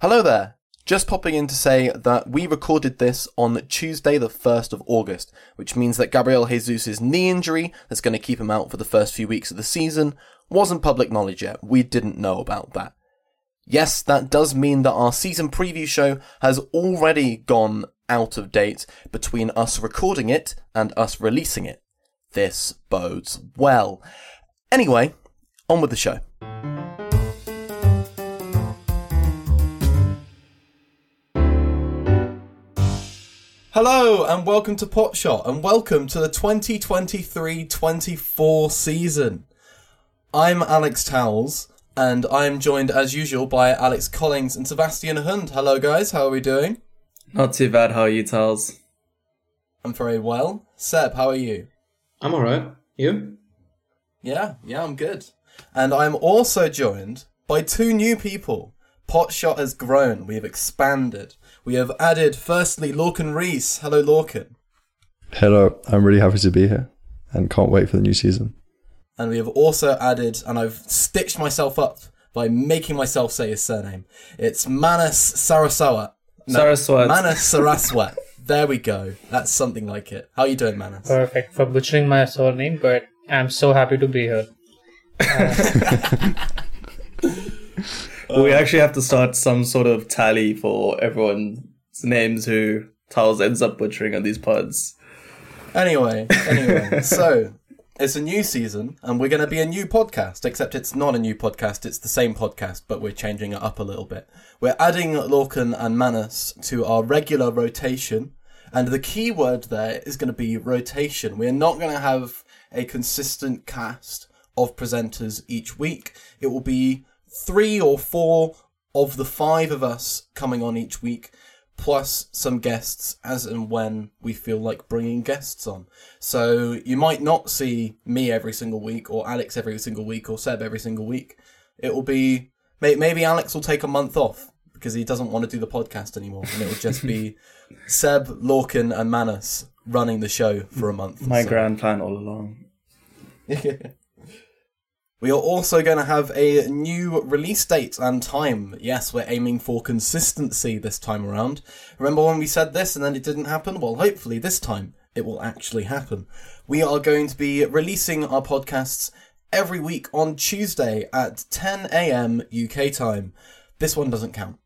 Hello there. Just popping in to say that we recorded this on Tuesday, the 1st of August, which means that Gabriel Jesus' knee injury, that's going to keep him out for the first few weeks of the season, wasn't public knowledge yet. We didn't know about that. Yes, that does mean that our season preview show has already gone out of date between us recording it and us releasing it. This bodes well. Anyway, on with the show. Hello and welcome to Potshot and welcome to the 2023-24 season. I'm Alex Towells and I am joined as usual by Alex Collings and Sebastian Hund. Hello guys, how are we doing? Not too bad. How are you, Towells? I'm very well. Seb, how are you? I'm alright. You? Yeah, yeah, I'm good. And I'm also joined by two new people. Potshot has grown. We have expanded. We have added, firstly, Lorcan Reese. Hello, Lorcan. Hello, I'm really happy to be here and can't wait for the new season. And we have also added, and I've stitched myself up by making myself say his surname. It's Manas Saraswat. Saraswat. Manas Saraswat. there we go. That's something like it. How are you doing, Manas? Perfect for butchering my surname, but I'm so happy to be here. we um, actually have to start some sort of tally for everyone's names who Tiles ends up butchering on these pods. Anyway, anyway, so it's a new season and we're going to be a new podcast, except it's not a new podcast, it's the same podcast, but we're changing it up a little bit. We're adding Lorcan and Manas to our regular rotation, and the key word there is going to be rotation. We're not going to have a consistent cast of presenters each week. It will be three or four of the five of us coming on each week, plus some guests as and when we feel like bringing guests on. So you might not see me every single week, or Alex every single week, or Seb every single week. It will be maybe Alex will take a month off because he doesn't want to do the podcast anymore, and it will just be Seb, Lorcan, and Manas running the show for a month. My So- grand plan all along. We are also going to have a new release date and time. Yes, we're aiming for consistency this time around. Remember when we said this and then it didn't happen? Well, hopefully this time it will actually happen. We are going to be releasing our podcasts every week on Tuesday at 10 a.m. UK time. This one doesn't count.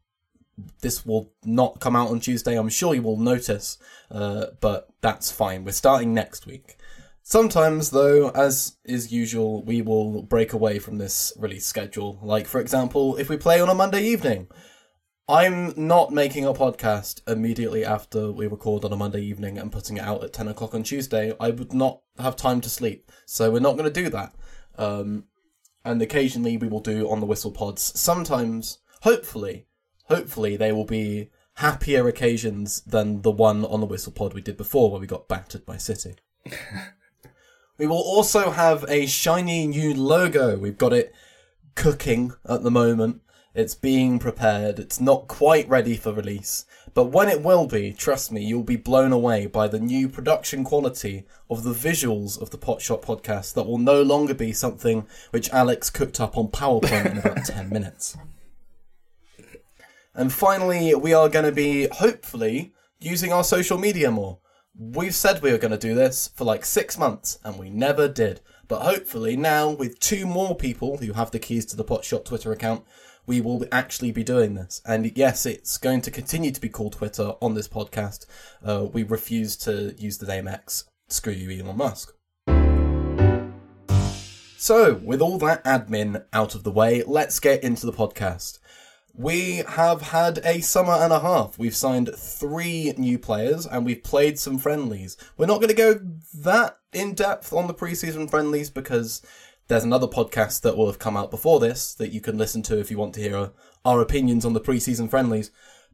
This will not come out on Tuesday. I'm sure you will notice, uh, but that's fine. We're starting next week. Sometimes, though, as is usual, we will break away from this release schedule. Like, for example, if we play on a Monday evening. I'm not making a podcast immediately after we record on a Monday evening and putting it out at 10 o'clock on Tuesday. I would not have time to sleep. So we're not going to do that. Um, and occasionally we will do on the whistle pods. Sometimes, hopefully, hopefully they will be happier occasions than the one on the whistle pod we did before where we got battered by City. We will also have a shiny new logo. We've got it cooking at the moment. It's being prepared. It's not quite ready for release. But when it will be, trust me, you'll be blown away by the new production quality of the visuals of the Potshot podcast that will no longer be something which Alex cooked up on PowerPoint in about 10 minutes. And finally, we are going to be, hopefully, using our social media more. We've said we were going to do this for like six months, and we never did. But hopefully, now with two more people who have the keys to the Potshot Twitter account, we will actually be doing this. And yes, it's going to continue to be called Twitter on this podcast. Uh, we refuse to use the name X. Screw you, Elon Musk. So, with all that admin out of the way, let's get into the podcast. We have had a summer and a half. We've signed three new players and we've played some friendlies. We're not going to go that in depth on the preseason friendlies because there's another podcast that will have come out before this that you can listen to if you want to hear our opinions on the preseason friendlies.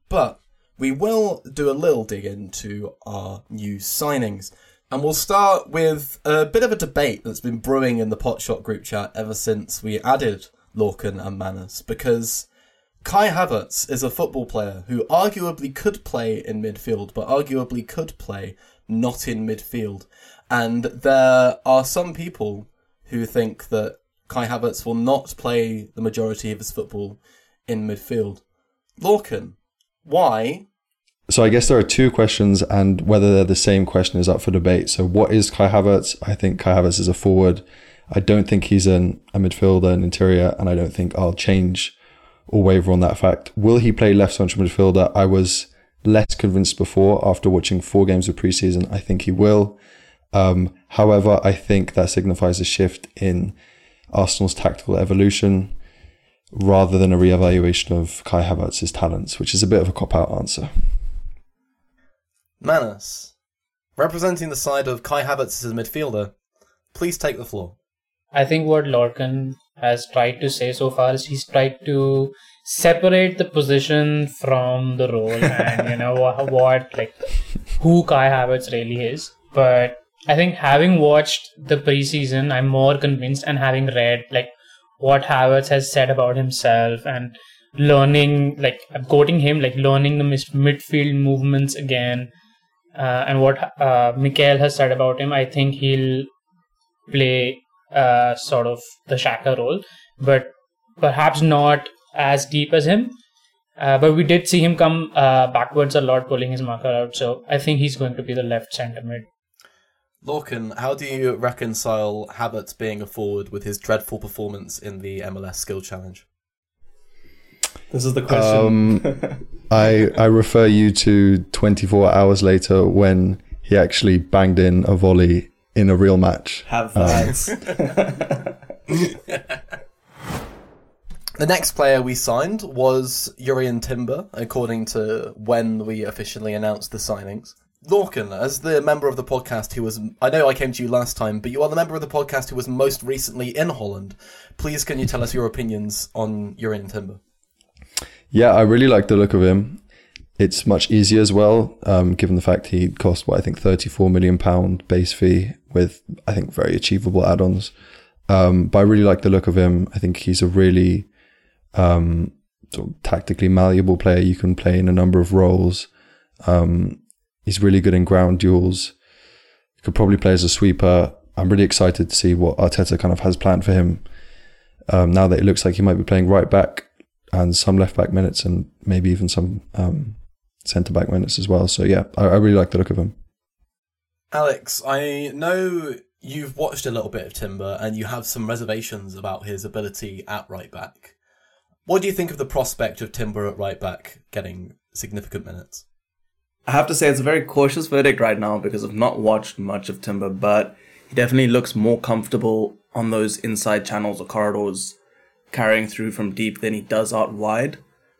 But we will do a little dig into our new signings. And we'll start with a bit of a debate that's been brewing in the Potshot group chat ever since we added Lorcan and Manas because Kai Havertz is a football player who arguably could play in midfield, but arguably could play not in midfield. And there are some people who think that Kai Havertz will not play the majority of his football in midfield. Lorcan, why? So I guess there are two questions, and whether they're the same question is up for debate. So what is Kai Havertz? I think Kai Havertz is a forward. I don't think he's an, a midfielder, an interior, and I don't think I'll change or waver on that fact. Will he play left central midfielder? I was less convinced before after watching four games of preseason. I think he will. Um, however, I think that signifies a shift in Arsenal's tactical evolution rather than a reevaluation of Kai Havertz's talents, which is a bit of a cop out answer. Manas, representing the side of Kai Havertz as a midfielder, please take the floor. I think what Lorcan has tried to say so far is he's tried to separate the position from the role and you know what, what like who Kai Havertz really is. But I think having watched the preseason, I'm more convinced, and having read like what Havertz has said about himself and learning, like I'm quoting him, like learning the mis- midfield movements again, uh, and what uh, has said about him. I think he'll play uh, sort of the Xhaka role, but perhaps not as deep as him. Uh, but we did see him come uh, backwards a lot, pulling his marker out. So I think he's going to be the left centre mid. Lorcan, how do you reconcile Havertz being a forward with his dreadful performance in the MLS Skill Challenge? This is the question. Um, I I refer you to 24 hours later when he actually banged in a volley in a real match. Have uh, that. The next player we signed was Jurrien Timber, according to when we officially announced the signings. Lorcan, as the member of the podcast who was, I know I came to you last time, but you are the member of the podcast who was most recently in Holland. Please, can you tell us your opinions on Jurrien Timber? Yeah, I really like the look of him. It's much easier as well, um, given the fact he cost what I think 34 million pound base fee with I think very achievable add-ons. Um, but I really like the look of him. I think he's a really um, sort of tactically malleable player. You can play in a number of roles. Um, he's really good in ground duels. He could probably play as a sweeper. I'm really excited to see what Arteta kind of has planned for him. Um, now that it looks like he might be playing right back and some left back minutes and maybe even some um, centre back minutes as well. So yeah, I, I really like the look of him. Alex, I know you've watched a little bit of Timber and you have some reservations about his ability at right back. What do you think of the prospect of Timber at right back getting significant minutes? I have to say it's a very cautious verdict right now because I've not watched much of Timber, but he definitely looks more comfortable on those inside channels or corridors carrying through from deep than he does out wide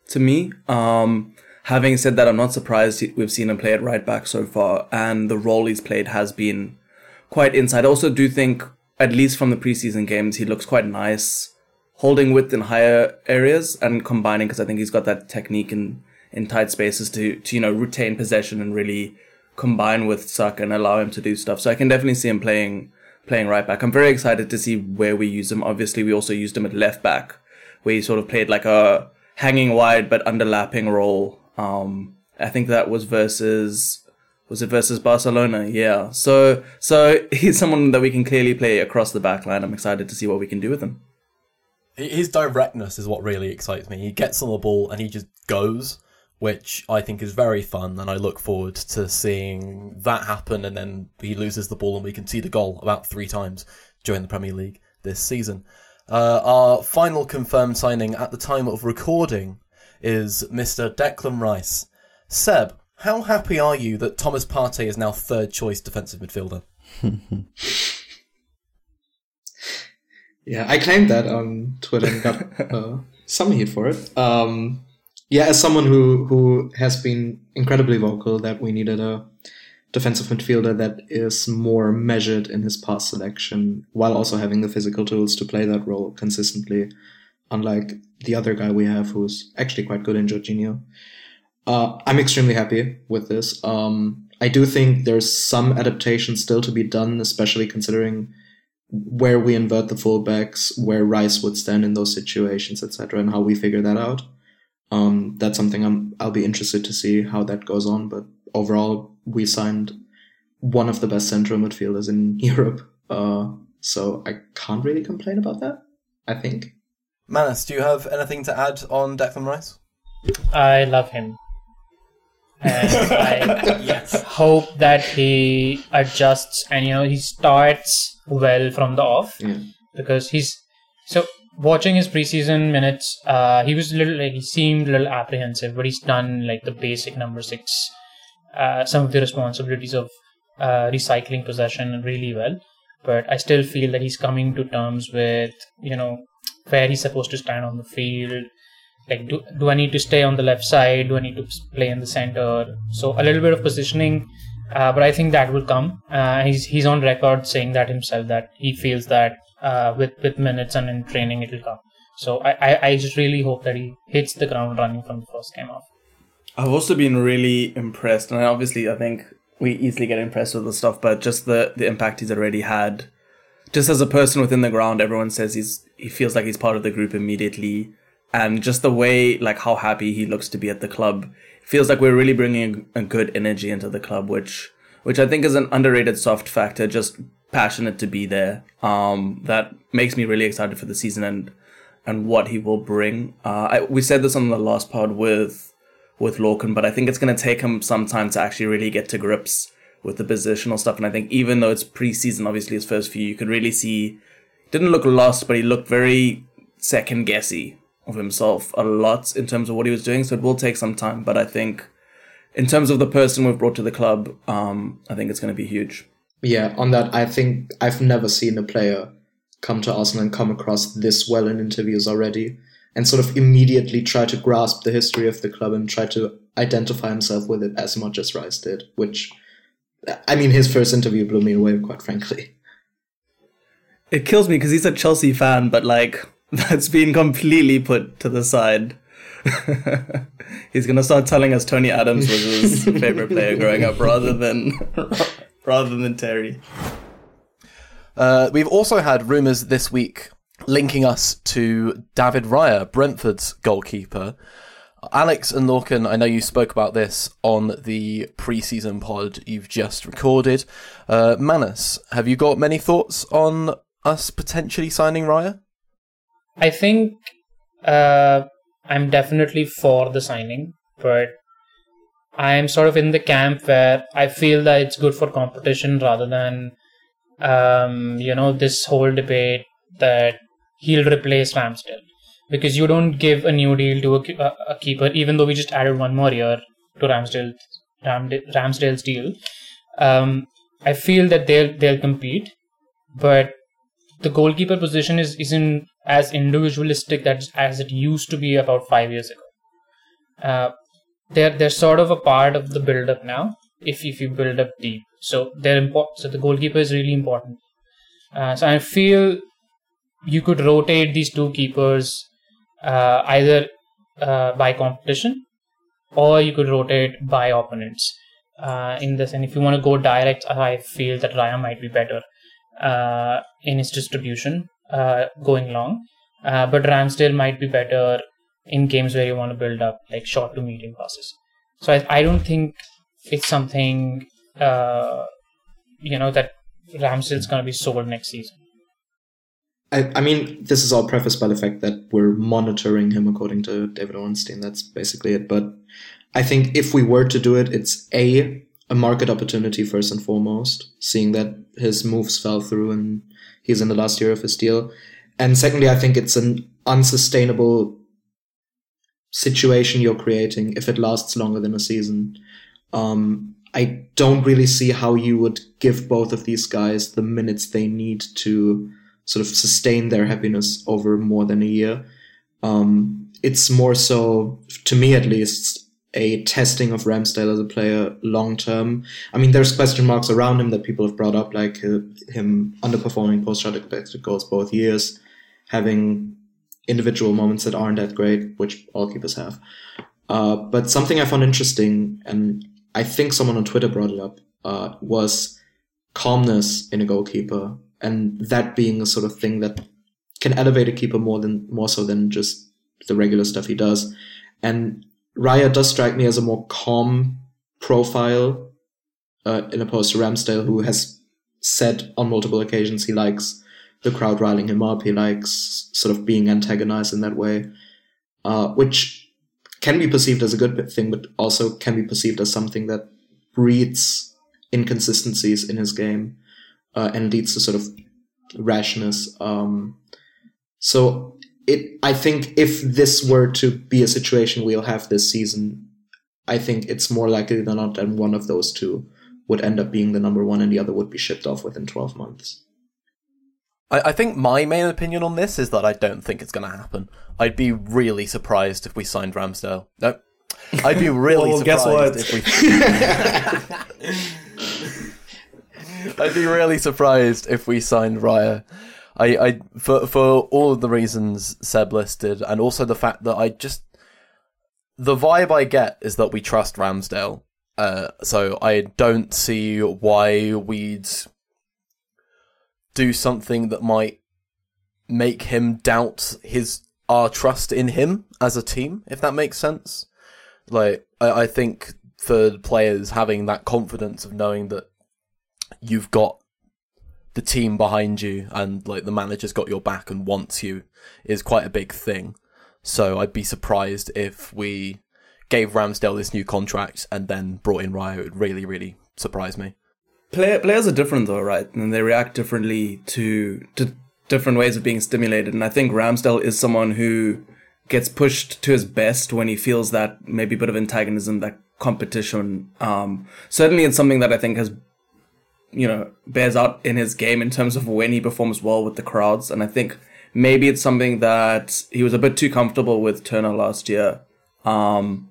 to me. Um, having said that, I'm not surprised we've seen him play at right back so far, and the role he's played has been quite inside. I also do think, at least from the preseason games, he looks quite nice holding width in higher areas and combining because I think he's got that technique in, in tight spaces to, to, you know, retain possession and really combine with Saka and allow him to do stuff. So I can definitely see him playing playing right back. I'm very excited to see where we use him. Obviously, we also used him at left back, where he sort of played like a hanging wide but underlapping role. Um, I think that was versus was it versus Barcelona? Yeah. So so he's someone that we can clearly play across the back line. I'm excited to see what we can do with him. His directness is what really excites me. He gets on the ball and he just goes, which I think is very fun, and I look forward to seeing that happen. And then he loses the ball, and we can see the goal about three times during the Premier League this season. Uh, our final confirmed signing at the time of recording is Mr. Declan Rice. Seb, how happy are you that Thomas Partey is now third choice defensive midfielder? Yeah, I claimed that on Twitter and got uh, some heat for it. Um, yeah, as someone who who has been incredibly vocal that we needed a defensive midfielder that is more measured in his pass selection while also having the physical tools to play that role consistently, unlike the other guy we have who's actually quite good in Jorginho. Uh, I'm extremely happy with this. Um, I do think there's some adaptation still to be done, especially considering where we invert the fullbacks, where Rice would stand in those situations, etc., and how we figure that out. Um, that's something I'm I'll be interested to see how that goes on. But overall, we signed one of the best central midfielders in Europe, uh, so I can't really complain about that. I think. Manas, do you have anything to add on Declan Rice? I love him. And I Yes. hope that he adjusts and you know he starts well from the off Yeah. because he's so watching his preseason minutes uh he was a little like he seemed a little apprehensive but he's done like the basic number six uh some of the responsibilities of uh recycling possession really well but i still feel that he's coming to terms with you know where he's supposed to stand on the field. Like do, do i need to stay on the left side? Do i need to play in the center? So a little bit of positioning uh, but i think that will come. Uh, he's he's on record saying that himself that he feels that uh, with with minutes and in training it will come. So I, I i just really hope that he hits the ground running from the first game off. I've also been really impressed, and obviously, I think we easily get impressed with the stuff, but just the the impact he's already had. Just as a person within the ground, everyone says he's he feels like he's part of the group immediately, and just the way like how happy he looks to be at the club feels like we're really bringing a, good energy into the club, which which I think is an underrated soft factor. Just passionate to be there. Um, that makes me really excited for the season and and what he will bring. Uh, I, we said this on the last pod with with Lorcan, but I think it's going to take him some time to actually really get to grips with the positional stuff. And I think even though it's preseason, obviously his first few, you could really see didn't look lost, but he looked very second guessy of himself a lot in terms of what he was doing. So it will take some time, but I think in terms of the person we've brought to the club, um, I think it's going to be huge. Yeah, on that, I think I've never seen a player come to Arsenal and come across this well in interviews already, and sort of immediately try to grasp the history of the club and try to identify himself with it as much as Rice did. Which, I mean, his first interview blew me away, quite frankly. It kills me because he's a Chelsea fan, but like that's been completely put to the side. he's gonna start telling us Tony Adams was his favorite player growing up, rather than rather than Terry. Uh, we've also had rumours this week linking us to David Raya, Brentford's goalkeeper. Alex and Lorcan, I know you spoke about this on the preseason pod you've just recorded. Uh, Manas, have you got many thoughts on us potentially signing Raya? I think uh, I'm definitely for the signing, but I'm sort of in the camp where I feel that it's good for competition rather than, um, you know, this whole debate that he'll replace Ramsdale. Because you don't give a new deal to a, a, keeper, even though we just added one more year to Ramsdale, Ramsdale's deal. Um, I feel that they'll they'll compete, but the goalkeeper position is isn't as individualistic that as it used to be about five years ago. Uh, they're they're sort of a part of the build up now. If if you build up deep, so they're important. So the goalkeeper is really important. Uh, so I feel you could rotate these two keepers uh, either uh, by competition or you could rotate by opponents. Uh, in this, and if you want to go direct, I feel that Raya might be better uh, in its distribution uh, going long. Uh, but Ramsdale might be better in games where you want to build up like short to medium passes. So I, I don't think it's something uh, you know that Ramsdale's going to be sold next season. I, I mean, this is all prefaced by the fact that we're monitoring him according to David Ornstein. That's basically it. But I think if we were to do it, it's A, a market opportunity first and foremost, seeing that his moves fell through and he's in the last year of his deal. And secondly, I think it's an unsustainable situation you're creating if it lasts longer than a season. Um, I don't really see how you would give both of these guys the minutes they need to sort of sustain their happiness over more than a year. Um, it's more so, to me at least, a testing of Ramsdale as a player long term. I mean, there's question marks around him that people have brought up, like uh, him underperforming post shot expected goals both years, having individual moments that aren't that great, which all keepers have. Uh, but something I found interesting, and I think someone on Twitter brought it up, uh, was calmness in a goalkeeper, and that being a sort of thing that can elevate a keeper more than more so than just the regular stuff he does. And Raya does strike me as a more calm profile, uh, in opposed to Ramsdale, who has said on multiple occasions he likes the crowd riling him up. He likes sort of being antagonized in that way, uh, which can be perceived as a good thing, but also can be perceived as something that breeds inconsistencies in his game uh, and leads to sort of rashness. Um, so it, I think if this were to be a situation we'll have this season, I think it's more likely than not that one of those two would end up being the number one and the other would be shipped off within 12 months. I, I think my main opinion on this is that I don't think it's going to happen. I'd be really surprised if we signed Ramsdale. No, I'd be really Well, guess surprised what? if we. I'd be really surprised if we signed Raya. I, I for for all of the reasons Seb listed, and also the fact that I just the vibe I get is that we trust Ramsdale. Uh, so I don't see why we'd do something that might make him doubt his our trust in him as a team, if that makes sense. Like I, I think for players having that confidence of knowing that you've got the team behind you and like the manager's got your back and wants you is quite a big thing. So I'd be surprised if we gave Ramsdale this new contract and then brought in Raya. It would really, really surprise me. Player, players are different though, right? And they react differently to to different ways of being stimulated. And I think Ramsdale is someone who gets pushed to his best when he feels that maybe bit of antagonism, that competition. Um, certainly, it's something that I think has, you know, bears out in his game in terms of when he performs well with the crowds. And I think maybe it's something that he was a bit too comfortable with Turner last year. Um,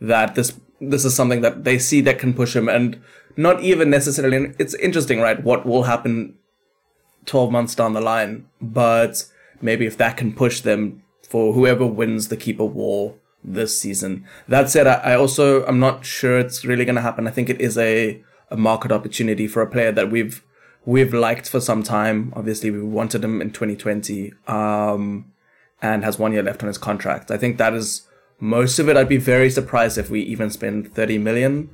that this this is something that they see that can push him and not even necessarily it's interesting right what will happen 12 months down the line but maybe if that can push them for whoever wins the keeper war this season that said i, I also i'm not sure it's really going to happen i think it is a, a market opportunity for a player that we've we've liked for some time obviously we wanted him in 2020 um, and has one year left on his contract i think that is most of it i'd be very surprised if we even spend 30 million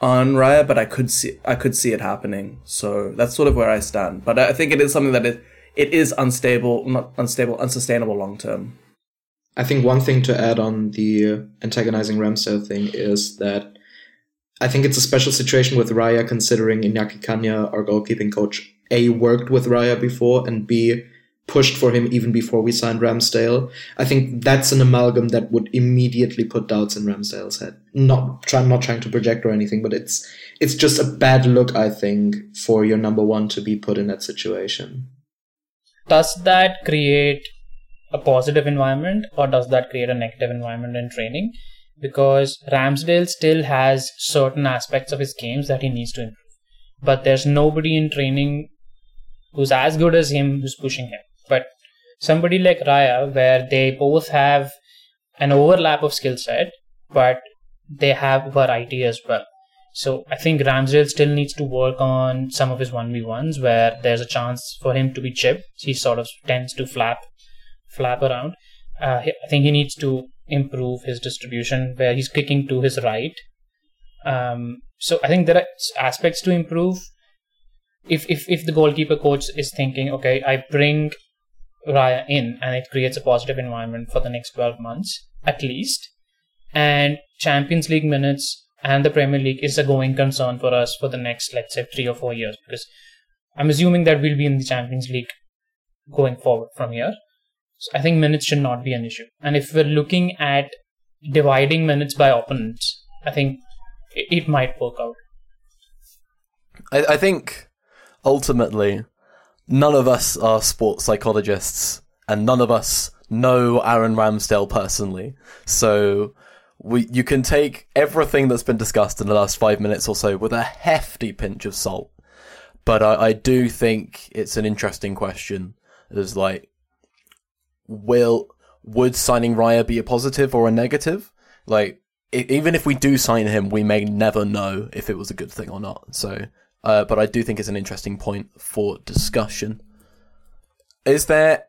on Raya, but I could see I could see it happening. So that's sort of where I stand. But I think it is something that it it is unstable, not unstable, unsustainable long term. I think one thing to add on the antagonizing Ramsdale thing is that I think it's a special situation with Raya considering Iñaki Caña, our goalkeeping coach, A, worked with Raya before, and B, pushed for him even before we signed Ramsdale. I think that's an amalgam that would immediately put doubts in Ramsdale's head. Not try, not trying to project or anything, but it's it's just a bad look, I think, for your number one to be put in that situation. Does that create a positive environment or does that create a negative environment in training? Because Ramsdale still has certain aspects of his games that he needs to improve. But there's nobody in training who's as good as him who's pushing him. But somebody like Raya, where they both have an overlap of skill set, but they have variety as well. So I think Ramsdale still needs to work on some of his 1v1s where there's a chance for him to be chipped. He sort of tends to flap flap around. Uh, I think he needs to improve his distribution where he's kicking to his right. Um, so I think there are aspects to improve. If, if if the goalkeeper coach is thinking, okay, I bring Raya in and it creates a positive environment for the next 12 months at least, and Champions League minutes and the Premier League is a going concern for us for the next, let's say, three or four years because I'm assuming that we'll be in the Champions League going forward from here. So I think minutes should not be an issue. And if we're looking at dividing minutes by opponents, I think it, it might work out. I, I think ultimately none of us are sports psychologists and none of us know Aaron Ramsdale personally. So we you can take everything that's been discussed in the last five minutes or so with a hefty pinch of salt. But I, I do think it's an interesting question. Is like, will would signing Raya be a positive or a negative? Like, even if we do sign him, we may never know if it was a good thing or not. So, uh, but I do think it's an interesting point for discussion. Is there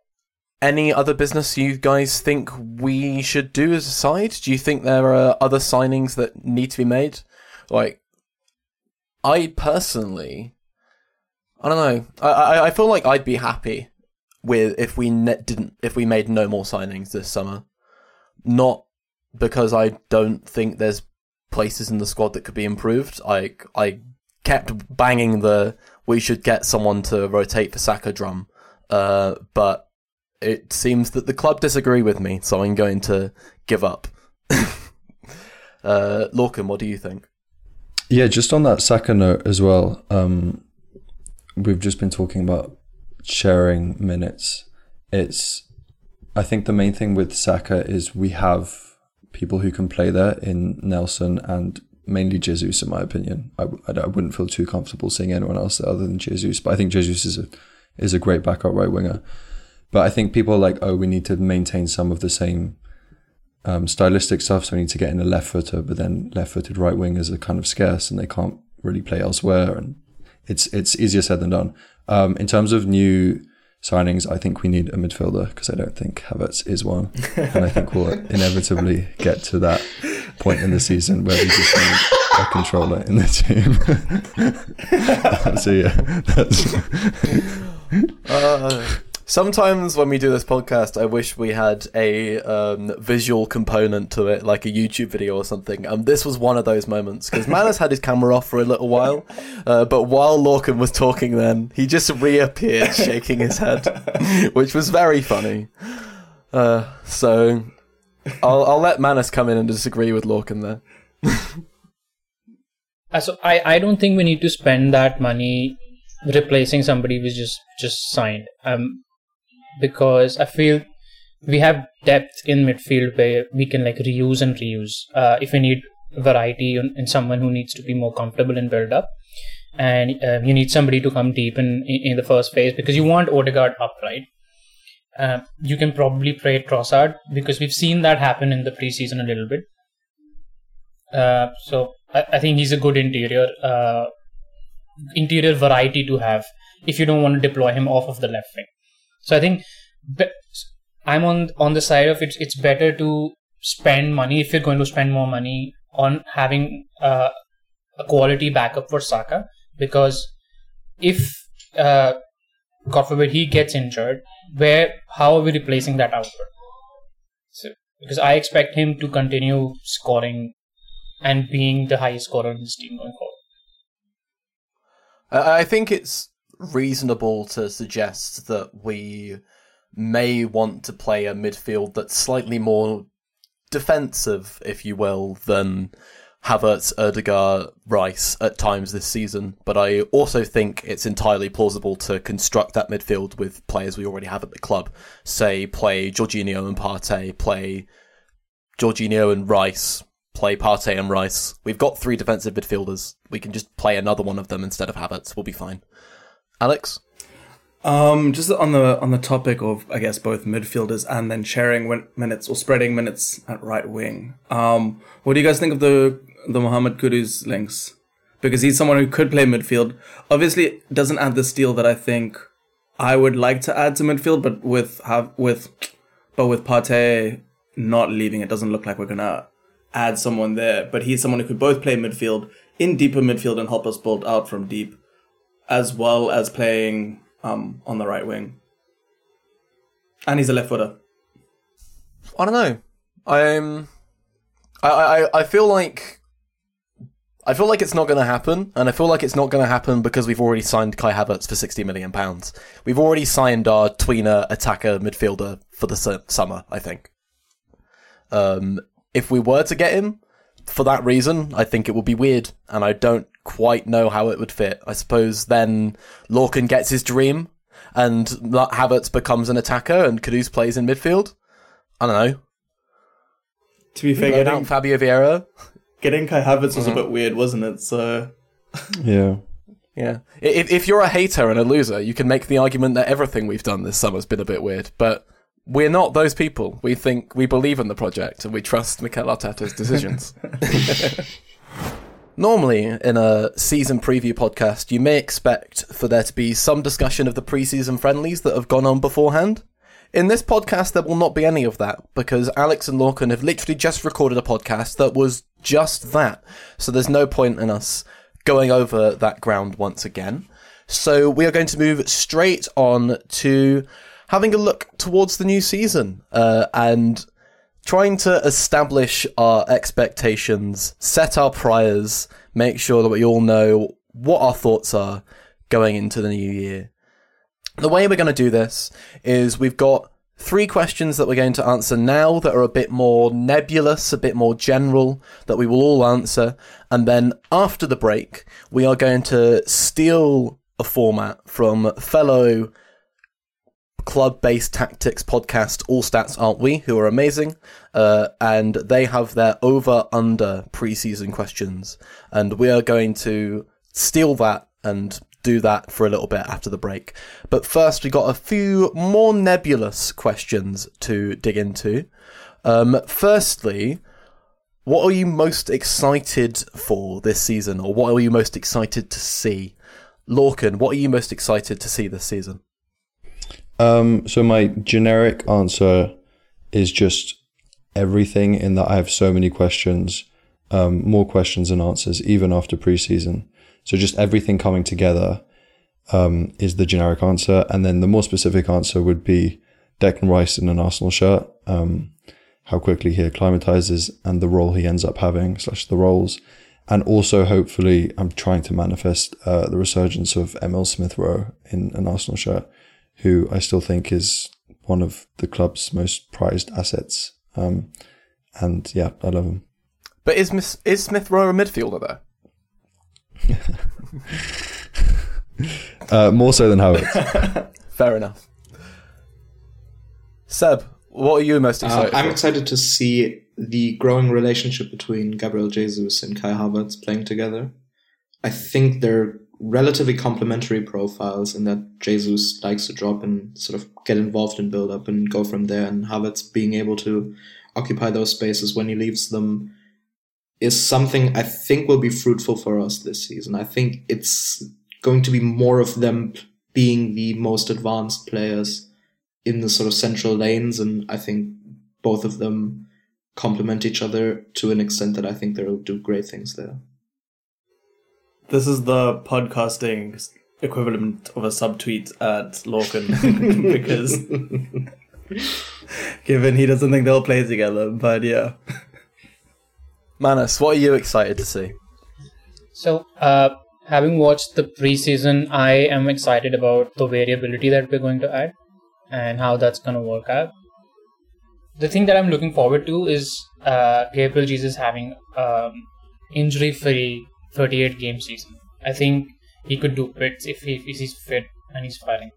any other business you guys think we should do as a side? Do you think there are other signings that need to be made? Like, I personally, I don't know. I I, I feel like I'd be happy with if we ne- didn't if we made no more signings this summer. Not because I don't think there's places in the squad that could be improved. I I kept banging the we should get someone to rotate for Saka drum, uh, but it seems that the club disagree with me, so I'm going to give up. uh, Lorcan, what do you think? Yeah, just on that Saka note as well. Um, we've just been talking about sharing minutes. It's, I think the main thing with Saka is we have people who can play there in Nelson and mainly Jesus, in my opinion. I, I, I wouldn't feel too comfortable seeing anyone else other than Jesus, but I think Jesus is a is a great backup right winger. But I think people are like, oh, we need to maintain some of the same um, stylistic stuff, so we need to get in a left footer, but then left footed right wingers are kind of scarce and they can't really play elsewhere, and it's it's easier said than done. Um, in terms of new signings, I think we need a midfielder because I don't think Havertz is one, and I think we'll inevitably get to that point in the season where we just need a controller in the team. so yeah, that's Uh, sometimes when we do this podcast, I wish we had a um, visual component to it, like a YouTube video or something. Um, this was one of those moments because Manas had his camera off for a little while, uh, but while Lorcan was talking, then he just reappeared, shaking his head, which was very funny. Uh, so I'll I'll let Manas come in and disagree with Lorcan there. Uh, so I, I don't think we need to spend that money replacing somebody who's just just signed. Um, because I feel we have depth in midfield where we can like reuse and reuse. Uh, if we need variety in, someone who needs to be more comfortable in build up, and um, you need somebody to come deep in, in the first phase because you want Odegaard up, right? Um, you can probably play Trossard because we've seen that happen in the preseason a little bit. Uh, so I, I think he's a good interior uh, interior variety to have if you don't want to deploy him off of the left wing. So I think I'm on on the side of it's it's better to spend money if you're going to spend more money on having uh, a quality backup for Saka because if uh, God forbid he gets injured, where how are we replacing that output? So because I expect him to continue scoring and being the highest scorer in his team going forward. I think it's reasonable to suggest that we may want to play a midfield that's slightly more defensive, if you will, than Havertz, Odegaard, Rice at times this season. But I also think it's entirely plausible to construct that midfield with players we already have at the club. Say, play Jorginho and Partey, play Jorginho and Rice, play Partey and Rice. We've got three defensive midfielders. We can just play another one of them instead of Havertz. We'll be fine. Alex? Um, just on the on the topic of I guess both midfielders and then sharing win- minutes or spreading minutes at right wing. Um, what do you guys think of the the Mohamed Kudus links? Because he's someone who could play midfield. Obviously, doesn't add the steel that I think I would like to add to midfield, but with have with but with Partey not leaving, it doesn't look like we're gonna add someone there. But he's someone who could both play midfield in deeper midfield and help us build out from deep, as well as playing um, on the right wing. And he's a left footer. I don't know. I'm. I, I I feel like. I feel like it's not going to happen, and I feel like it's not going to happen because we've already signed Kai Havertz for sixty million pounds. We've already signed our tweener attacker midfielder for the su- summer. I think. Um, if we were to get him for that reason, I think it would be weird, and I don't quite know how it would fit. I suppose then Lorcan gets his dream, and Havertz becomes an attacker, and Kudus plays in midfield. I don't know. To be fair, Load out getting, Fabio Vieira. getting Kai Havertz was a mm-hmm. bit weird, wasn't it? So yeah. Yeah. If, if you're a hater and a loser, you can make the argument that everything we've done this summer's been a bit weird. But we're not those people. We think we believe in the project and we trust Mikel Arteta's decisions. Normally, in a season preview podcast, you may expect for there to be some discussion of the preseason friendlies that have gone on beforehand. In this podcast, there will not be any of that because Alex and Lorcan have literally just recorded a podcast that was just that. So there's no point in us going over that ground once again. So we are going to move straight on to having a look towards the new season. Uh, and trying to establish our expectations, set our priors, make sure that we all know what our thoughts are going into the new year. The way we're going to do this is we've got three questions that we're going to answer now that are a bit more nebulous, a bit more general, that we will all answer. And then after the break, we are going to steal a format from fellow club based tactics podcast, All Stats Aren't We, who are amazing. Uh, and they have their over under preseason questions. And we are going to steal that and do that for a little bit after the break. But first, we got a few more nebulous questions to dig into. Um, firstly, what are you most excited for this season, or what are you most excited to see? Lorcan, what are you most excited to see this season? Um, so my generic answer is just everything in that I have so many questions, um, more questions than answers, even after preseason. So just everything coming together um, is the generic answer, and then the more specific answer would be Declan Rice in an Arsenal shirt. Um, how quickly he acclimatizes and the role he ends up having, slash the roles, and also hopefully I'm trying to manifest uh, the resurgence of Emile Smith Rowe in an Arsenal shirt, who I still think is one of the club's most prized assets. Um, and yeah, I love him. But is Miss, is Smith Rowe a midfielder there? uh, more so than Howard. Fair enough. Seb, what are you most Uh, excited I'm for? excited to see the growing relationship between Gabriel Jesus and Kai Havertz playing together. I think they're relatively complementary profiles in that Jesus likes to drop and sort of get involved in build up and go from there, and Havertz being able to occupy those spaces when he leaves them is something I think will be fruitful for us this season. I think it's going to be more of them being the most advanced players in the sort of central lanes, and I think both of them complement each other to an extent that I think they'll do great things there. This is the podcasting equivalent of a subtweet at Lorcan because given he doesn't think they'll play together, but yeah. Manas, what are you excited to see? So, uh, having watched the preseason, I am excited about the variability that we're going to add and how that's going to work out. The thing that I'm looking forward to is uh, Gabriel Jesus having um, injury-free 38 game season. I think he could do bits if, he, if he's fit and he's firing.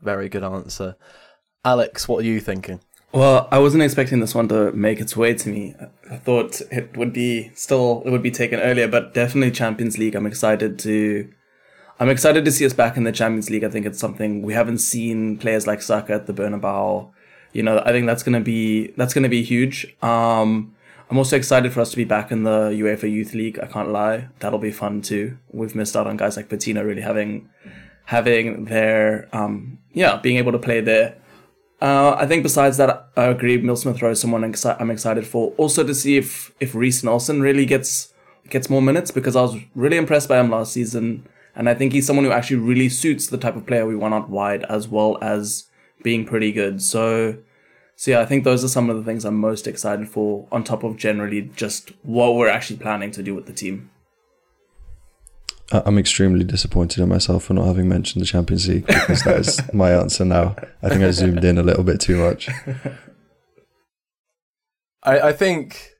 Very good answer. Alex, what are you thinking? Well, I wasn't expecting this one to make its way to me. I thought it would be still it would be taken earlier, but definitely Champions League. I'm excited to I'm excited to see us back in the Champions League. I think it's something we haven't seen players like Saka at the Bernabeu. You know, I think that's gonna be that's gonna be huge. Um, I'm also excited for us to be back in the UEFA Youth League. I can't lie, that'll be fun too. We've missed out on guys like Patino really having having their um yeah being able to play there. Uh, I think besides that, I agree. Mill Smith Rowe is someone I'm excited for. Also to see if if Reiss Nelson really gets gets more minutes because I was really impressed by him last season, and I think he's someone who actually really suits the type of player we want out wide, as well as being pretty good. So, so yeah, I think those are some of the things I'm most excited for. On top of generally just what we're actually planning to do with the team. I- I'm extremely disappointed in myself for not having mentioned the Champions League because that is my answer now. I think I zoomed in a little bit too much. I, I think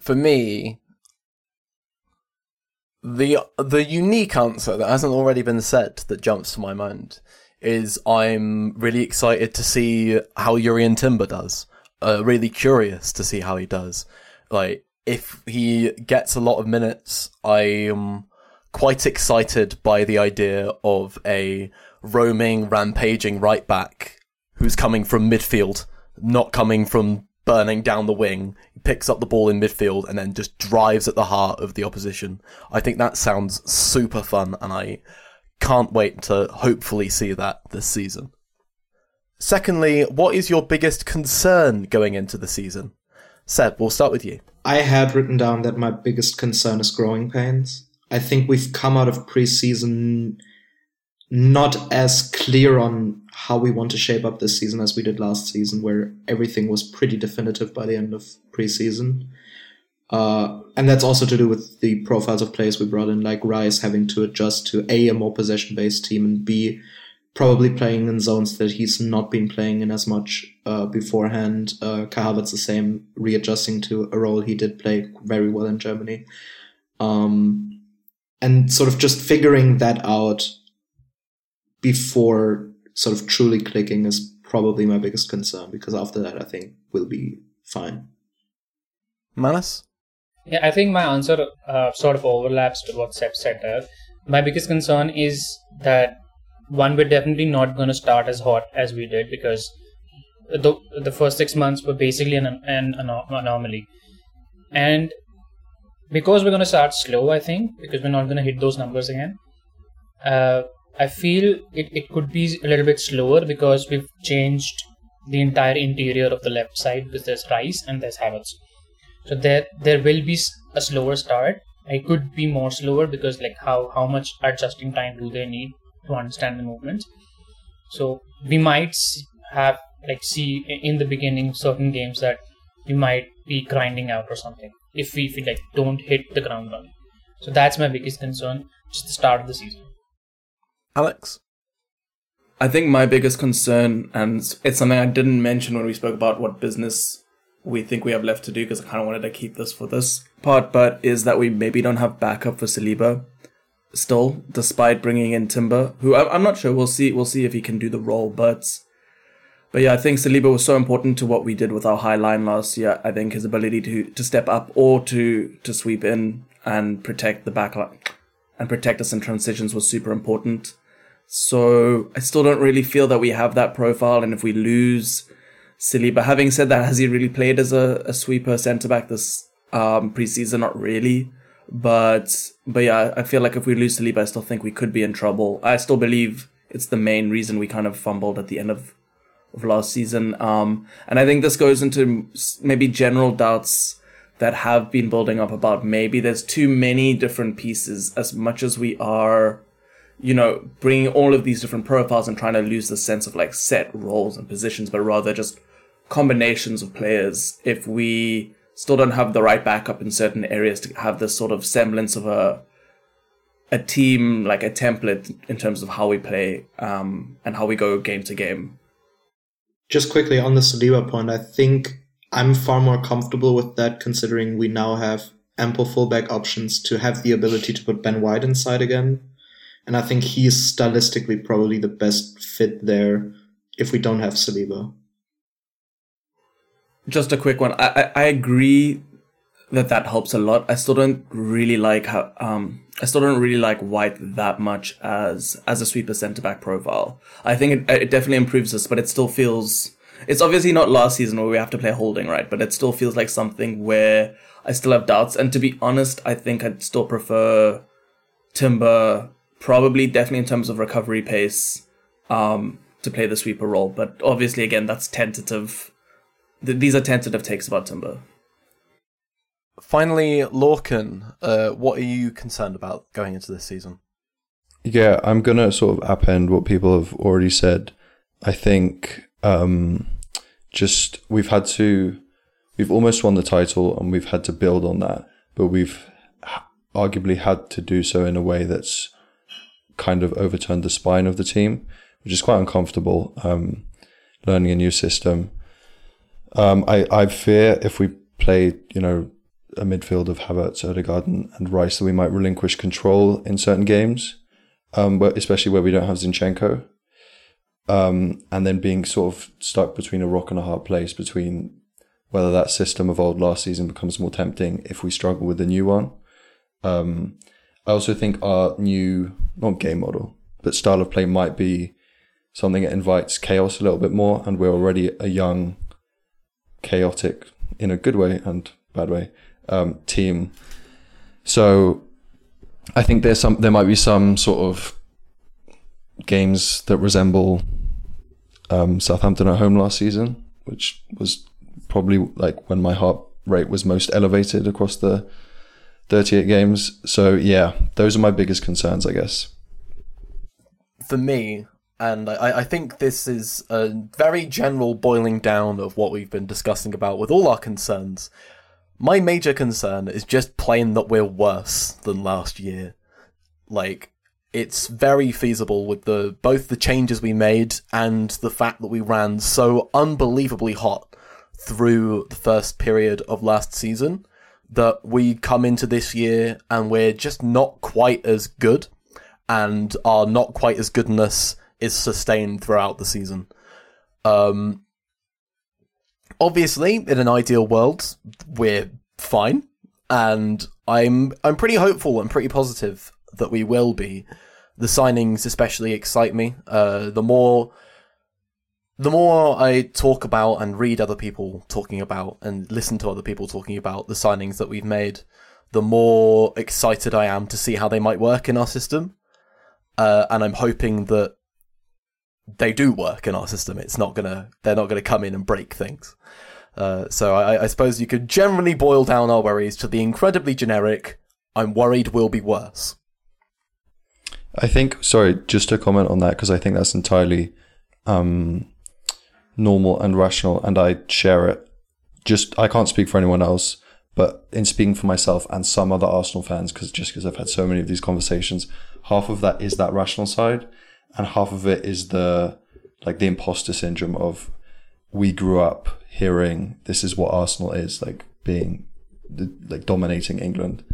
for me, the the unique answer that hasn't already been said that jumps to my mind is I'm really excited to see how Jurrien Timber does. Uh, really curious to see how he does. Like if he gets a lot of minutes, I'm quite excited by the idea of a roaming, rampaging right back who's coming from midfield, not coming from burning down the wing. He picks up the ball in midfield and then just drives at the heart of the opposition. I think that sounds super fun, and I can't wait to hopefully see that this season. Secondly, what is your biggest concern going into the season? Seb, we'll start with you. I had written down that my biggest concern is growing pains. I think we've come out of preseason not as clear on how we want to shape up this season as we did last season, where everything was pretty definitive by the end of preseason. Uh, and that's also to do with the profiles of players we brought in, like Rice having to adjust to A, a more possession based team, and B, probably playing in zones that he's not been playing in as much uh, beforehand. Uh, Kai Havertz the same, readjusting to a role he did play very well in Germany. Um, and sort of just figuring that out before sort of truly clicking is probably my biggest concern because after that, I think we'll be fine. Manas? Yeah, I think my answer uh, sort of overlaps to what Seb said there. My biggest concern is that one, we're definitely not going to start as hot as we did because the the first six months were basically an, an, an anomaly, and because we're going to start slow, I think because we're not going to hit those numbers again. Uh, I feel it, it could be a little bit slower because we've changed the entire interior of the left side because there's Rice and there's Havertz. So there there will be a slower start. It could be more slower because like how how much adjusting time do they need to understand the movements? So we might have like see in the beginning certain games that we might be grinding out or something if we, if we like don't hit the ground running. So that's my biggest concern, just the start of the season. Alex? I think my biggest concern, and it's something I didn't mention when we spoke about what business we think we have left to do, because I kind of wanted to keep this for this part, but is that we maybe don't have backup for Saliba still, despite bringing in Timber, who I'm not sure. We'll see. We'll see if he can do the role, but. But yeah, I think Saliba was so important to what we did with our high line last year. I think his ability to, to step up or to to sweep in and protect the back line and protect us in transitions was super important. So I still don't really feel that we have that profile. And if we lose Saliba, having said that, has he really played as a, a sweeper centre back this um, preseason? Not really. But but yeah, I feel like if we lose Saliba, I still think we could be in trouble. I still believe it's the main reason we kind of fumbled at the end of of last season. Um, and I think this goes into maybe general doubts that have been building up about maybe there's too many different pieces as much as we are you know, bringing all of these different profiles and trying to lose the sense of like set roles and positions, but rather just combinations of players. If we still don't have the right backup in certain areas to have this sort of semblance of a a team, like a template in terms of how we play um, and how we go game to game. Just quickly on the Saliba point, I think I'm far more comfortable with that considering we now have ample fullback options to have the ability to put Ben White inside again and I think he's stylistically probably the best fit there if we don't have Saliba. Just a quick one. I, I, I agree that that helps a lot. I still don't really like how um I still don't really like White that much as as a sweeper centre back profile. I think it, it definitely improves us, but it still feels it's obviously not last season where we have to play holding right, but it still feels like something where I still have doubts. And to be honest, I think I'd still prefer Timber probably definitely in terms of recovery pace um, to play the sweeper role. But obviously, again, that's tentative. Th- these are tentative takes about Timber. Finally, Lorcan, uh, what are you concerned about going into this season? Yeah, I'm gonna sort of append what people have already said. I think um, just we've had to, we've almost won the title and we've had to build on that, but we've arguably had to do so in a way that's kind of overturned the spine of the team, which is quite uncomfortable. Um, learning a new system. Um, I, I fear if we play, you know, a midfield of Havertz, Odegaard, and, Rice, that we might relinquish control in certain games, um, but especially where we don't have Zinchenko. Um, and then being sort of stuck between a rock and a hard place between whether that system of old last season becomes more tempting if we struggle with the new one. Um, I also think our new, not game model, but style of play might be something that invites chaos a little bit more. And we're already a young, chaotic, in a good way and bad way, um, team. So I think there's some, there might be some sort of games that resemble um, Southampton at home last season, which was probably like when my heart rate was most elevated across the 38 games. So yeah, those are my biggest concerns, I guess. for me, and I, I think this is a very general boiling down of what we've been discussing about with all our concerns. My major concern is just plain that we're worse than last year. Like, it's very feasible with the both the changes we made and the fact that we ran so unbelievably hot through the first period of last season that we come into this year and we're just not quite as good and are not quite as goodness is sustained throughout the season. Um, obviously, in an ideal world, we're fine, and I'm I'm pretty hopeful and pretty positive that we will be. The signings especially excite me. Uh, the more the more I talk about and read other people talking about and listen to other people talking about the signings that we've made, the more excited I am to see how they might work in our system. Uh, and I'm hoping that they do work in our system. It's not gonna, they're not gonna come in and break things. Uh, so I, I suppose you could generally boil down our worries to the incredibly generic, I'm worried we'll be worse. I think, sorry, just to comment on that, because I think that's entirely um, normal and rational, and I share it. Just, I can't speak for anyone else, but in speaking for myself and some other Arsenal fans, because just because I've had so many of these conversations, half of that is that rational side, and half of it is the like the imposter syndrome of we grew up hearing this is what Arsenal is like being the, like dominating England,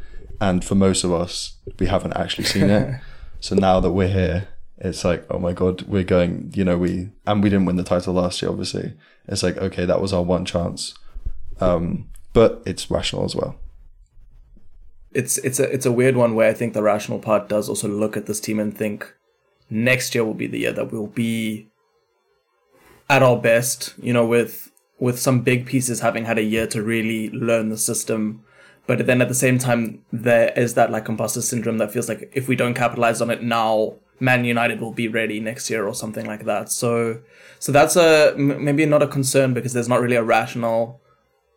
and for most of us, we haven't actually seen it. so now that we're here, it's like, oh my god, we're going. You know, we and we didn't win the title last year. Obviously, it's like okay, that was our one chance. Um, but it's rational as well. It's it's a it's a weird one where I think the rational part does also look at this team and think next year will be the year that we'll be at our best. You know, with with some big pieces having had a year to really learn the system. But then at the same time, there is that like imposter syndrome that feels like if we don't capitalize on it now, Man United will be ready next year or something like that. So, so that's a maybe not a concern because there's not really a rational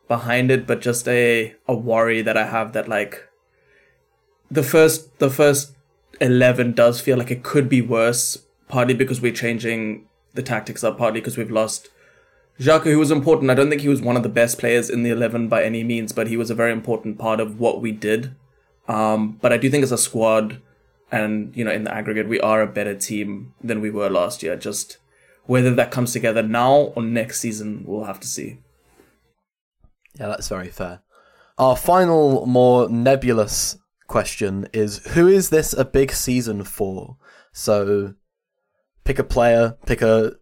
behind it, but just a a worry that I have that like the first the first eleven does feel like it could be worse, partly because we're changing the tactics up, partly because we've lost Xhaka, who was important. I don't think he was one of the best players in the eleven by any means, but he was a very important part of what we did. Um, but I do think as a squad, and you know, in the aggregate, we are a better team than we were last year. Just whether that comes together now or next season, we'll have to see. Yeah, that's very fair. Our final, more nebulous question is Who is this a big season for? So, pick a player, pick a,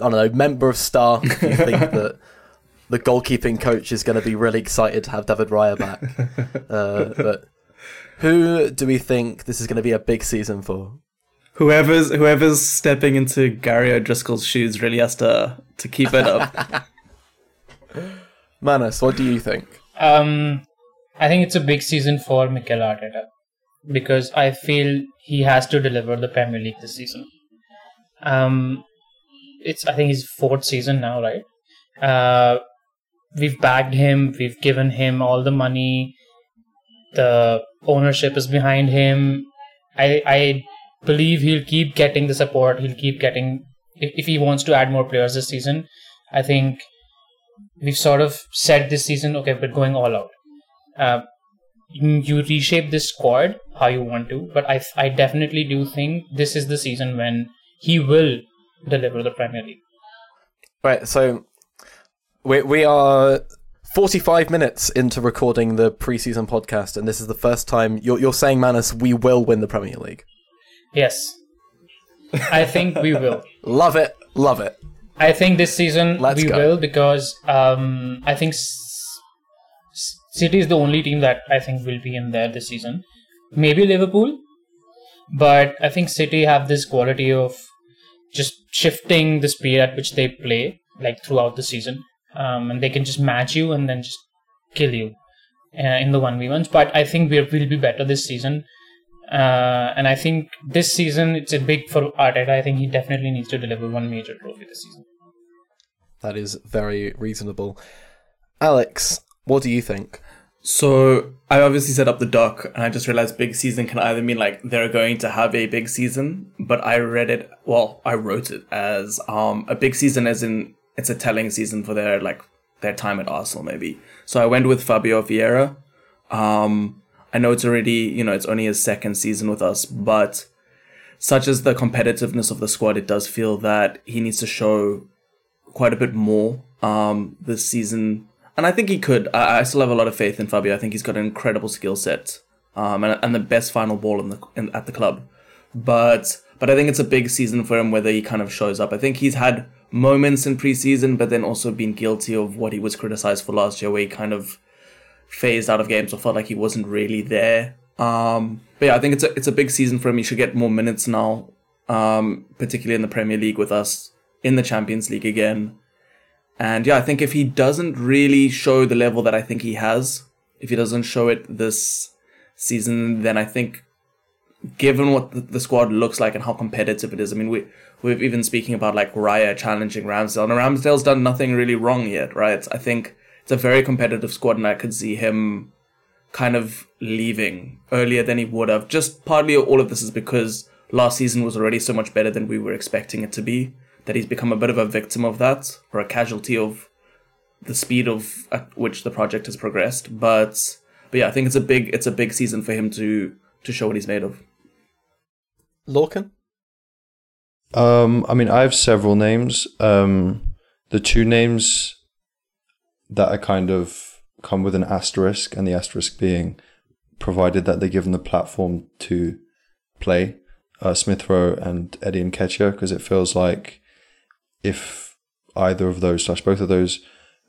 I don't know, member of staff if you think that the goalkeeping coach is going to be really excited to have David Raya back. Uh, but who do we think this is going to be a big season for? Whoever's whoever's stepping into Gary O'Driscoll's shoes really has to to keep it up. Manas, what do you think? Um, I think it's a big season for Mikel Arteta because I feel he has to deliver the Premier League this season. Um, it's I think his fourth season now, right? Uh, we've bagged him, we've given him all the money, the ownership is behind him. I I believe he'll keep getting the support. He'll keep getting if, if he wants to add more players this season. I think we've sort of said this season, okay, we're going all out. Uh, you reshape this squad how you want to, but I I definitely do think this is the season when he will deliver the Premier League. Right, so we we are 45 minutes into recording the preseason podcast, and this is the first time you're you're saying, Manas, we will win the Premier League. Yes, I think we will. Love it, love it. I think this season Let's we go. will because um, I think City is the only team that I think will be in there this season. Maybe Liverpool, but I think City have this quality of just shifting the speed at which they play, like throughout the season, um, and they can just match you and then just kill you uh, in the one v ones. But I think we will be better this season. Uh, and I think this season it's a big for Arteta. I think he definitely needs to deliver one major trophy this season. That is very reasonable. Alex, what do you think? So I obviously set up the doc, and I just realized big season can either mean like they're going to have a big season, but I read it. Well, I wrote it as um a big season, as in it's a telling season for their like their time at Arsenal, maybe. So I went with Fabio Vieira. Um, I know it's already you know it's only his second season with us, but such as the competitiveness of the squad, it does feel that he needs to show quite a bit more um this season and I think he could. I, I still have a lot of faith in Fabio. I think he's got an incredible skill set, um, and, and the best final ball in the in, at the club. But but I think it's a big season for him whether he kind of shows up. I think he's had moments in preseason, but then also been guilty of what he was criticized for last year, where he kind of phased out of games or felt like he wasn't really there. Um, but yeah, I think it's a it's a big season for him. He should get more minutes now, um, particularly in the Premier League with us in the Champions League again. And yeah, I think if he doesn't really show the level that I think he has, if he doesn't show it this season, then I think, given what the, squad looks like and how competitive it is, I mean, we we've even speaking about like Raya challenging Ramsdale, and Ramsdale's done nothing really wrong yet, right? I think it's a very competitive squad, and I could see him kind of leaving earlier than he would have. Just partly all of this is because last season was already so much better than we were expecting it to be that he's become a bit of a victim of that or a casualty of the speed of at which the project has progressed. But but yeah, I think it's a big it's a big season for him to to show what he's made of. Lorcan? Um, I mean, I have several names. Um, the two names that I kind of come with an asterisk, and the asterisk being provided that they're given the platform to play uh, Smith Rowe and Eddie Nketiah, because it feels like if either of those slash both of those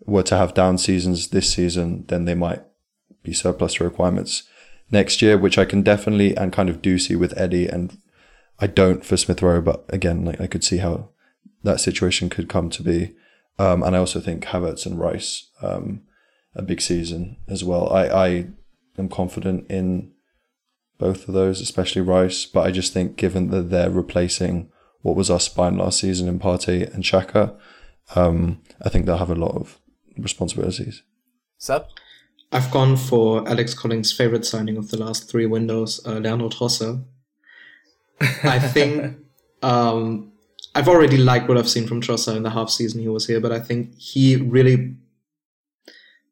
were to have down seasons this season, then they might be surplus requirements next year, which I can definitely and kind of do see with Eddie, and I don't for Smith Rowe, but again, like I could see how that situation could come to be. Um, and I also think Havertz and Rice um, a big season as well. I, I am confident in both of those, especially Rice, but I just think given that they're replacing what was our spine last season in Partey and Xhaka, um, I think they'll have a lot of responsibilities. Seb? I've gone for Alex Collins' favorite signing of the last three windows, uh, Leandro Trossard. I think um, I've already liked what I've seen from Trossard in the half season he was here, but I think he really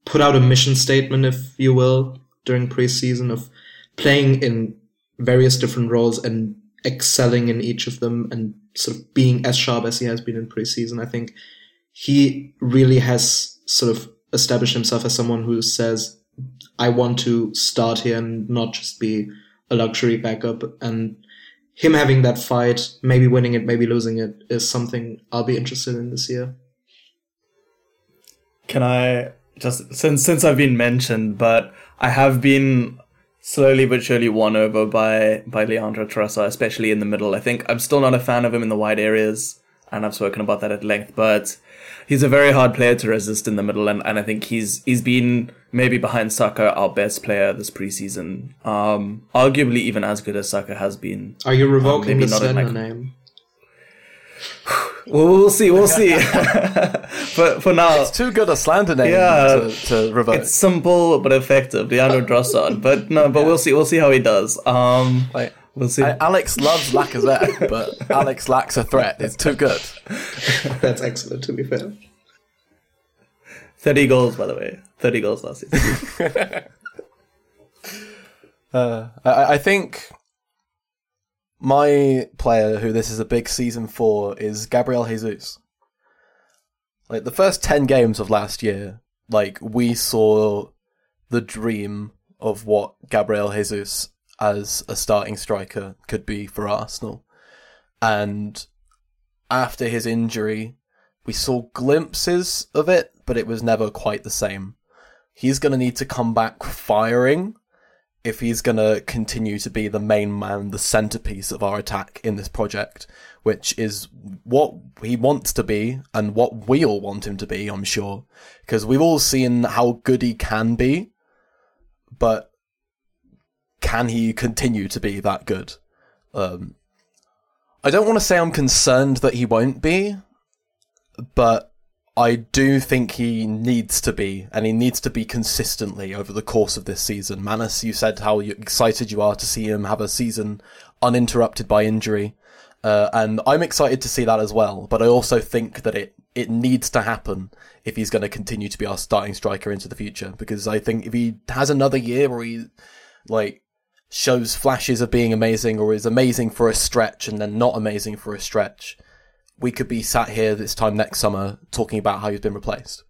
put out a mission statement, if you will, during preseason of playing in various different roles and excelling in each of them and sort of being as sharp as he has been in preseason. I think he really has sort of established himself as someone who says, I want to start here and not just be a luxury backup. And him having that fight, maybe winning it, maybe losing it, is something I'll be interested in this year. Can I just since since I've been mentioned, but I have been slowly but surely won over by by Leandro Trossard, especially in the middle. I think I'm still not a fan of him in the wide areas, and I've spoken about that at length. But he's a very hard player to resist in the middle, and, and I think he's he's been maybe behind Saka our best player this preseason. Um, arguably even as good as Saka has been. Are you revoking maybe the not in Slender name? Well, we'll see, we'll see. for for now, It's too good a slander name Yeah. to, to revoke. it's simple but effective, Leandro Trossard. But no, but we'll see, we'll see how he does. Um, Like, we'll see. I- Alex loves Lacazette, but Alex lacks a threat. It's too good. That's excellent, to be fair. Thirty goals, by the way. Thirty goals last season. Uh, I, I think my player who this is a big season for is Gabriel Jesus. Like the first 10 games of last year, like we saw the dream of what Gabriel Jesus as a starting striker could be for Arsenal. And after his injury, we saw glimpses of it, but it was never quite the same. He's going to need to come back firing if he's going to continue to be the main man, the centerpiece of our attack in this project, which is what he wants to be and what we all want him to be, I'm sure. Because we've all seen how good he can be, but can he continue to be that good? Um, I don't want to say I'm concerned that he won't be, but I do think he needs to be, and he needs to be consistently over the course of this season. Manas, you said how excited you are to see him have a season uninterrupted by injury. Uh, and I'm excited to see that as well, but I also think that it, it needs to happen if he's going to continue to be our starting striker into the future. Because I think if he has another year where he, like, shows flashes of being amazing or is amazing for a stretch and then not amazing for a stretch, we could be sat here this time next summer talking about how he's been replaced.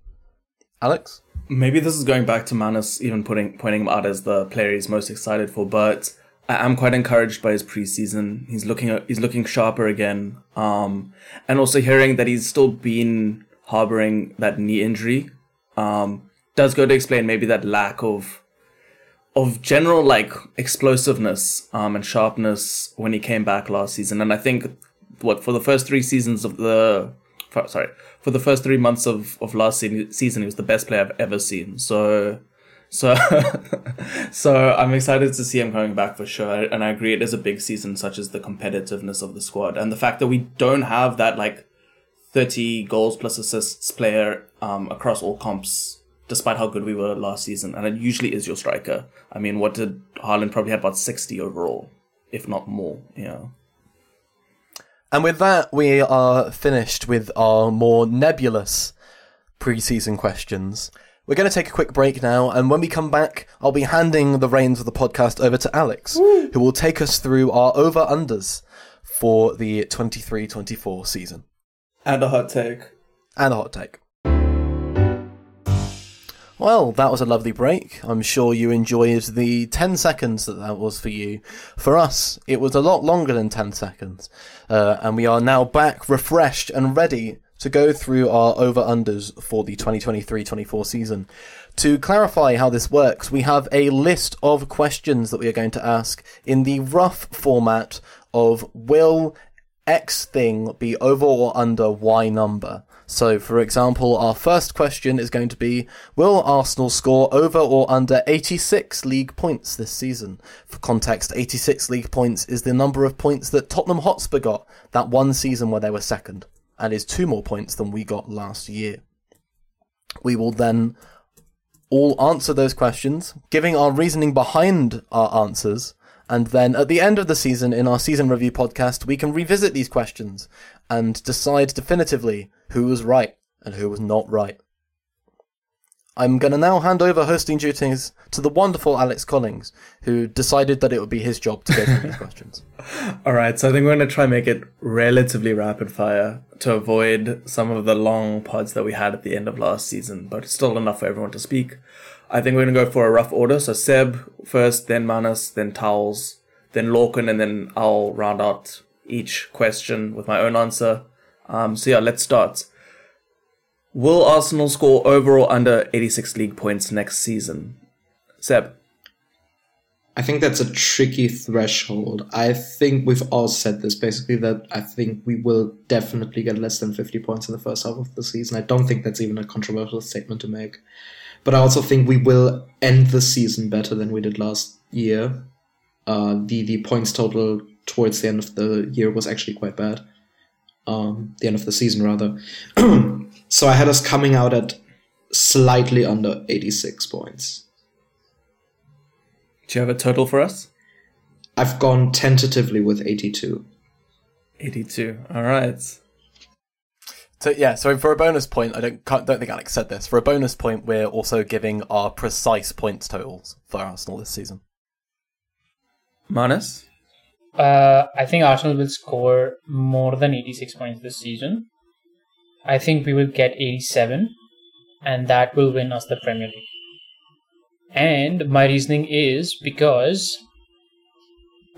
Alex? Maybe this is going back to Manas even putting pointing him out as the player he's most excited for, but I am quite encouraged by his preseason. He's looking he's looking sharper again. Um, and also hearing that he's still been harboring that knee injury um, does go to explain maybe that lack of of general like explosiveness um, and sharpness when he came back last season. And I think what for the first three seasons of the for, sorry for the first three months of of last se- season, he was the best player I've ever seen. So. So, so I'm excited to see him coming back for sure, and I agree it is a big season, such as the competitiveness of the squad and the fact that we don't have that like 30 goals plus assists player um, across all comps, despite how good we were last season. And it usually is your striker. I mean, what did Haaland probably had about 60 overall, if not more, you know? And with that, we are finished with our more nebulous preseason questions. We're going to take a quick break now, and when we come back, I'll be handing the reins of the podcast over to Alex, Woo. who will take us through our over unders for the 23 24 season. And a hot take. And a hot take. Well, that was a lovely break. I'm sure you enjoyed the 10 seconds that that was for you. For us, it was a lot longer than 10 seconds. Uh, and we are now back, refreshed and ready to go through our over-unders for the 2023-24 season. To clarify how this works, we have a list of questions that we are going to ask in the rough format of will X thing be over or under Y number? So, for example, our first question is going to be Will Arsenal score over or under 86 league points this season? For context, 86 league points is the number of points that Tottenham Hotspur got that one season where they were second, and is two more points than we got last year. We will then all answer those questions, giving our reasoning behind our answers, and then at the end of the season, in our season review podcast, we can revisit these questions and decide definitively who was right and who was not right. I'm going to now hand over hosting duties to the wonderful Alex Collings, who decided that it would be his job to go through these questions. All right, so I think we're going to try and make it relatively rapid fire to avoid some of the long pods that we had at the end of last season, but still enough for everyone to speak. I think we're going to go for a rough order. So Seb first, then Manas, then Towells, then Lorcan, and then I'll round out each question with my own answer. Um, so yeah, let's start. Will Arsenal score over or under 86 league points next season? Seb. I think that's a tricky threshold. I think we've all said this basically that I think we will definitely get less than 50 points in the first half of the season. I don't think that's even a controversial statement to make. But I also think we will end the season better than we did last year. Uh, the the points total towards the end of the year was actually quite bad. Um, the end of the season rather. so I had us coming out at slightly under 86 points. Do you have a total for us? I've gone tentatively with 82. 82. All right. So yeah, so for a bonus point, I don't don't think Alex said this. For a bonus point, we're also giving our precise points totals for Arsenal this season. Manas, uh, I think Arsenal will score more than 86 points this season. I think we will get 87, and that will win us the Premier League. And my reasoning is because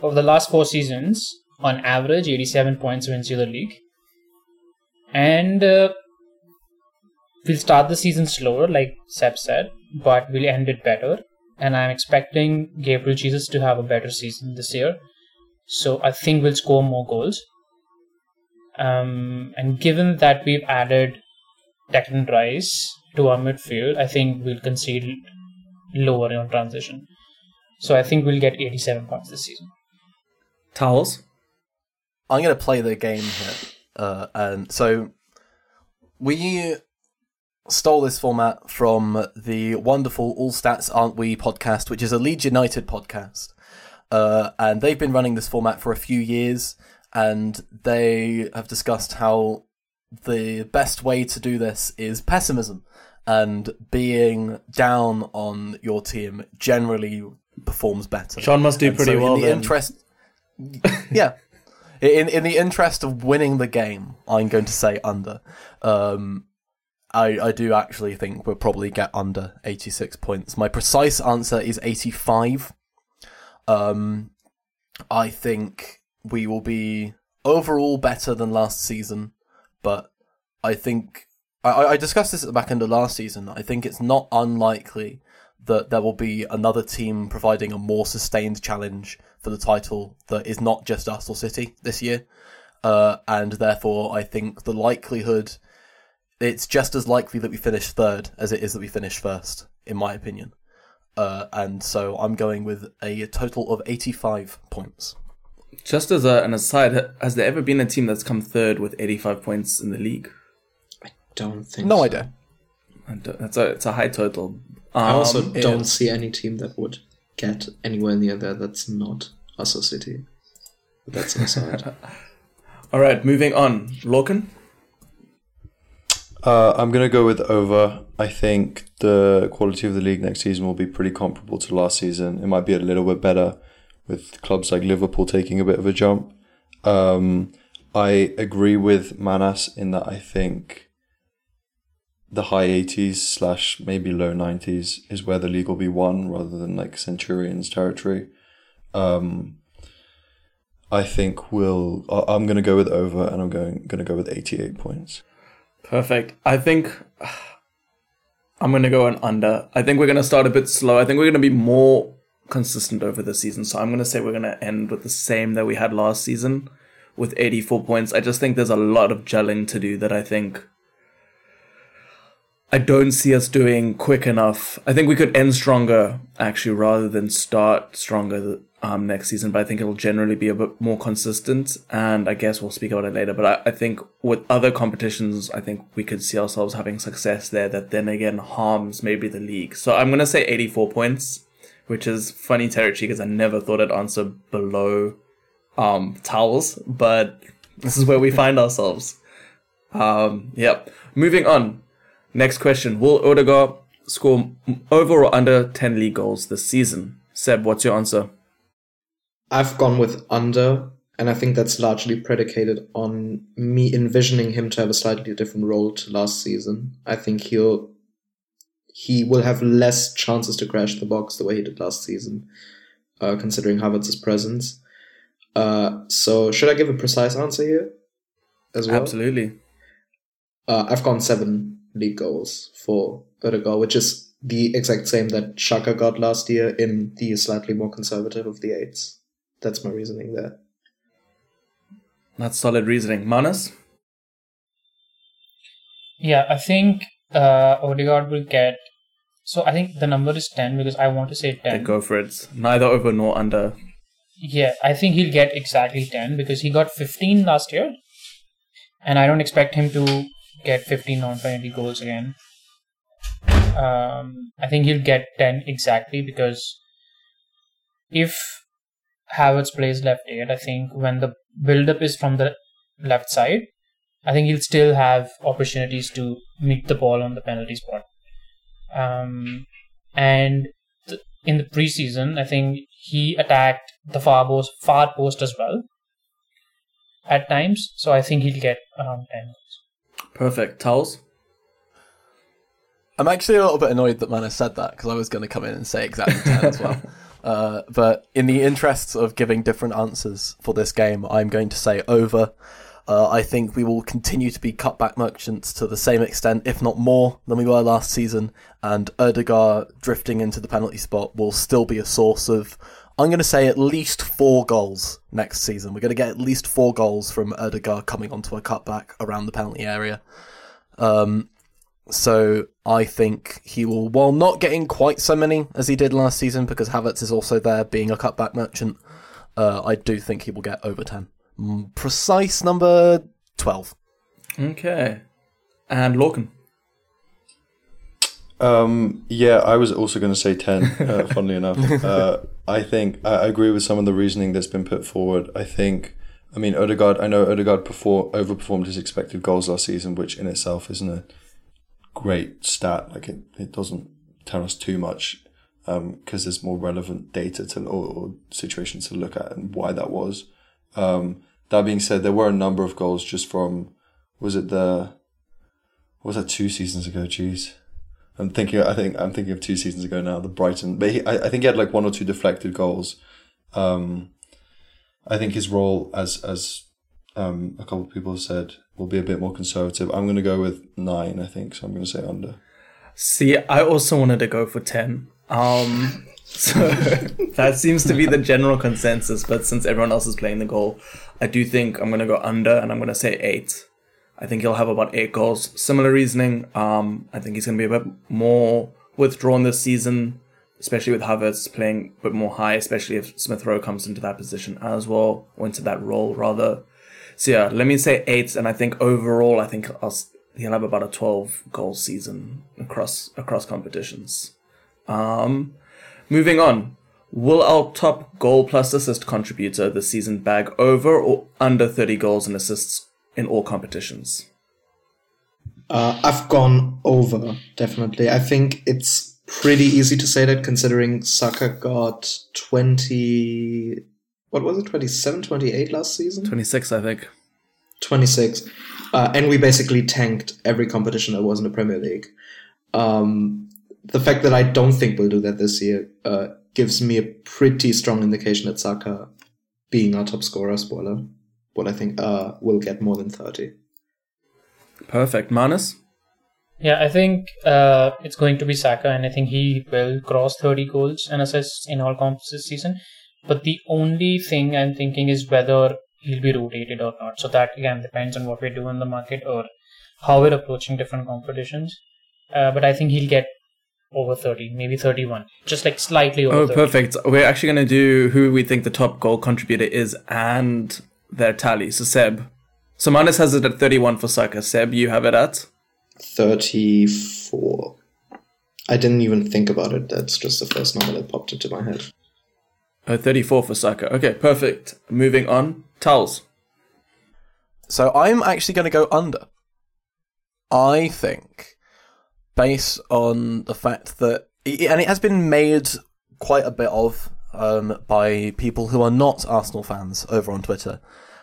of the last four seasons, on average, 87 points wins you the league and uh, we'll start the season slower, like Seb said, but we'll end it better. And I'm expecting Gabriel Jesus to have a better season this year. So I think we'll score more goals. Um, and given that we've added Declan Rice to our midfield, I think we'll concede lower in transition. So I think we'll get 87 points this season. Towells? I'm going to play the game here. Uh, and so we stole this format from the wonderful All Stats Aren't We podcast, which is a Leeds United podcast. Uh, and they've been running this format for a few years, and they have discussed how the best way to do this is pessimism and being down on your team generally performs better. Sean must do And pretty so well in the then. interest. yeah, in in the interest of winning the game, I'm going to say under. Um, I I do actually think we'll probably get under 86 points. My precise answer is 85. Um, I think we will be overall better than last season, but I think I, I discussed this at the back end of last season. I think it's not unlikely that there will be another team providing a more sustained challenge for the title that is not just Arsenal City this year. Uh, and therefore, I think the likelihood, it's just as likely that we finish third as it is that we finish first, in my opinion. Uh, and so I'm going with a total of 85 points. Just as a, an aside, has there ever been a team that's come third with 85 points in the league? I don't think. No so. idea. And that's a it's a high total. Um, I also don't see any team that would get anywhere near there that's not Arsenal City. But that's an aside. All right, moving on. Lorcan. Uh, I'm going to go with over. I think the quality of the league next season will be pretty comparable to last season. It might be a little bit better with clubs like Liverpool taking a bit of a jump. Um, I agree with Manas in that I think the high 80s slash maybe low 90s is where the league will be won rather than like Centurions territory. Um, I think we'll. I'm going to go with over, and I'm going going to go with 88 points. Perfect. I think I'm going to go on under. I think we're going to start a bit slow. I think we're going to be more consistent over the season. So I'm going to say we're going to end with the same that we had last season with 84 points. I just think there's a lot of gelling to do that I think I don't see us doing quick enough. I think we could end stronger actually rather than start stronger um, next season, but I think it'll generally be a bit more consistent. And I guess we'll speak about it later. But I, I think with other competitions, I think we could see ourselves having success there that then again harms maybe the league. So I'm going to say 84 points, which is funny territory because I never thought I'd answer below um, Towells, but this is where we find ourselves. Um, yep. Moving on. Next question. Will Odegaard score over or under 10 league goals this season? Seb, what's your answer? I've gone with under, and I think that's largely predicated on me envisioning him to have a slightly different role to last season. I think he'll he will have less chances to crash the box the way he did last season, uh, considering Havertz's presence. Uh, so should I give a precise answer here as well? Absolutely. Uh, I've gone seven league goals for Odegaard, which is the exact same that Xhaka got last year in the slightly more conservative of the eights. That's my reasoning there. That's solid reasoning. Manas? Yeah, I think uh, Odegaard will get. So I think the number is 10 because I want to say 10. Okay, go for it. Neither over nor under. Yeah, I think he'll get exactly 10 because he got 15 last year. And I don't expect him to get 15 non penalty goals again. Um, I think he'll get 10 exactly because if Havertz plays left 8, I think when the build up is from the left side, I think he'll still have opportunities to meet the ball on the penalty spot. Um, and th- in the preseason, I think he attacked the far post, far post as well at times. So I think he'll get around 10 goals. Perfect. Towells? I'm actually a little bit annoyed that Mana said that because I was going to come in and say exactly 10 as well. Uh, but in the interests of giving different answers for this game, I'm going to say over. Uh, I think we will continue to be cutback merchants to the same extent, if not more, than we were last season. And Odegaard drifting into the penalty spot will still be a source of, I'm going to say, at least four goals next season. We're going to get at least four goals from Odegaard coming onto a cutback around the penalty area. Um, so I think he will, while not getting quite so many as he did last season, because Havertz is also there being a cutback merchant, uh, I do think he will get over 10. Mm, Precise number 12. Okay. And Lorcan? Um, yeah, I was also going to say 10, uh, funnily enough. Uh, I think I agree with some of the reasoning that's been put forward. I think, I mean, Odegaard, I know Odegaard perform, overperformed his expected goals last season, which in itself isn't a great stat. Like, it, it doesn't tell us too much because um, there's more relevant data to or, or, situations to look at and why that was. Um, that being said, there were a number of goals just from, was it the, was that two seasons ago? Jeez. I'm thinking. I think I'm thinking of two seasons ago now. The Brighton, but he, I, I think he had like one or two deflected goals. Um, I think his role, as as um, a couple of people have said, will be a bit more conservative. I'm going to go with nine. I think so. I'm going to say under. See, I also wanted to go for ten. Um, so that seems to be the general consensus. But since everyone else is playing the goal, I do think I'm going to go under, and I'm going to say eight. I think he'll have about eight goals. Similar reasoning. Um, I think he's going to be a bit more withdrawn this season, especially with Havertz playing a bit more high, especially if Smith Rowe comes into that position as well, or into that role rather. So yeah, let me say eight, and I think overall, I think I'll, he'll have about a twelve goal season across across competitions. Um, moving on. Will our top goal plus assist contributor this season bag over or under 30 goals and assists in all competitions? Uh, I've gone over, definitely. I think it's pretty easy to say that considering Saka got 20. What was it? 27, 28 last season? 26, I think. 26. Uh, and we basically tanked every competition that was in the Premier League. Um, the fact that I don't think we'll do that this year uh, gives me a pretty strong indication that Saka, being our top scorer, spoiler, what I think uh, will get more than 30. Perfect. Manas? Yeah, I think uh, it's going to be Saka, and I think he will cross 30 goals and assists in all comps this season. But the only thing I'm thinking is whether he'll be rotated or not. So that again depends on what we do in the market or how we're approaching different competitions. Uh, but I think he'll get over 30, maybe 31, just like slightly over. Oh, 30. perfect. We're actually going to do who we think the top goal contributor is and their tally. So Seb, so Manas has it at 31 for Saka. Seb, you have it at 34. I didn't even think about it. That's just the first number that popped into my head. uh, 34 for Saka. Okay, perfect. Moving on. Towells. So I'm actually going to go under. I think, based on the fact that, and it has been made quite a bit of um, by people who are not Arsenal fans over on Twitter,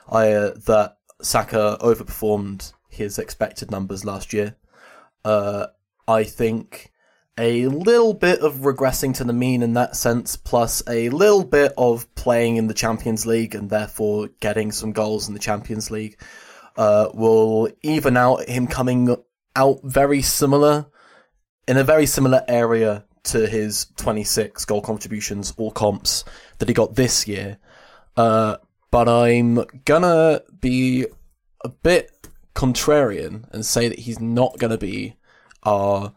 I, uh, that Saka overperformed his expected numbers last year. Uh, I think a little bit of regressing to the mean in that sense, plus a little bit of playing in the Champions League and therefore getting some goals in the Champions League, uh, will even out him coming out very similar in a very similar area to his 26 goal contributions, all comps that he got this year. Uh, but I'm gonna be a bit contrarian and say that he's not gonna be our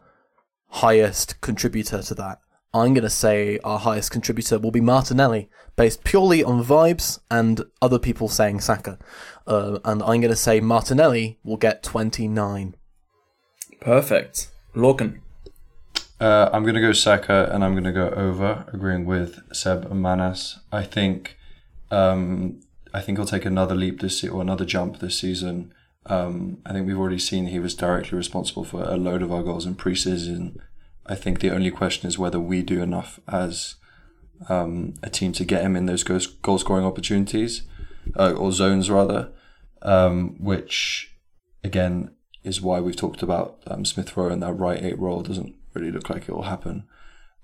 highest contributor to that. I'm going to say our highest contributor will be Martinelli, based purely on vibes and other people saying Saka. Uh, and I'm going to say Martinelli will get 29. Perfect. Lorcan. Uh, I'm going to go Saka and I'm going to go over, agreeing with Seb and Manas. I think um, I think he'll take another leap this se- or another jump this season. Um, I think we've already seen he was directly responsible for a load of our goals in preseason. I think the only question is whether we do enough as um, a team to get him in those goal scoring opportunities uh, or zones rather, um, which again is why we've talked about um, Smith Rowe and that right eight role doesn't really look like it will happen.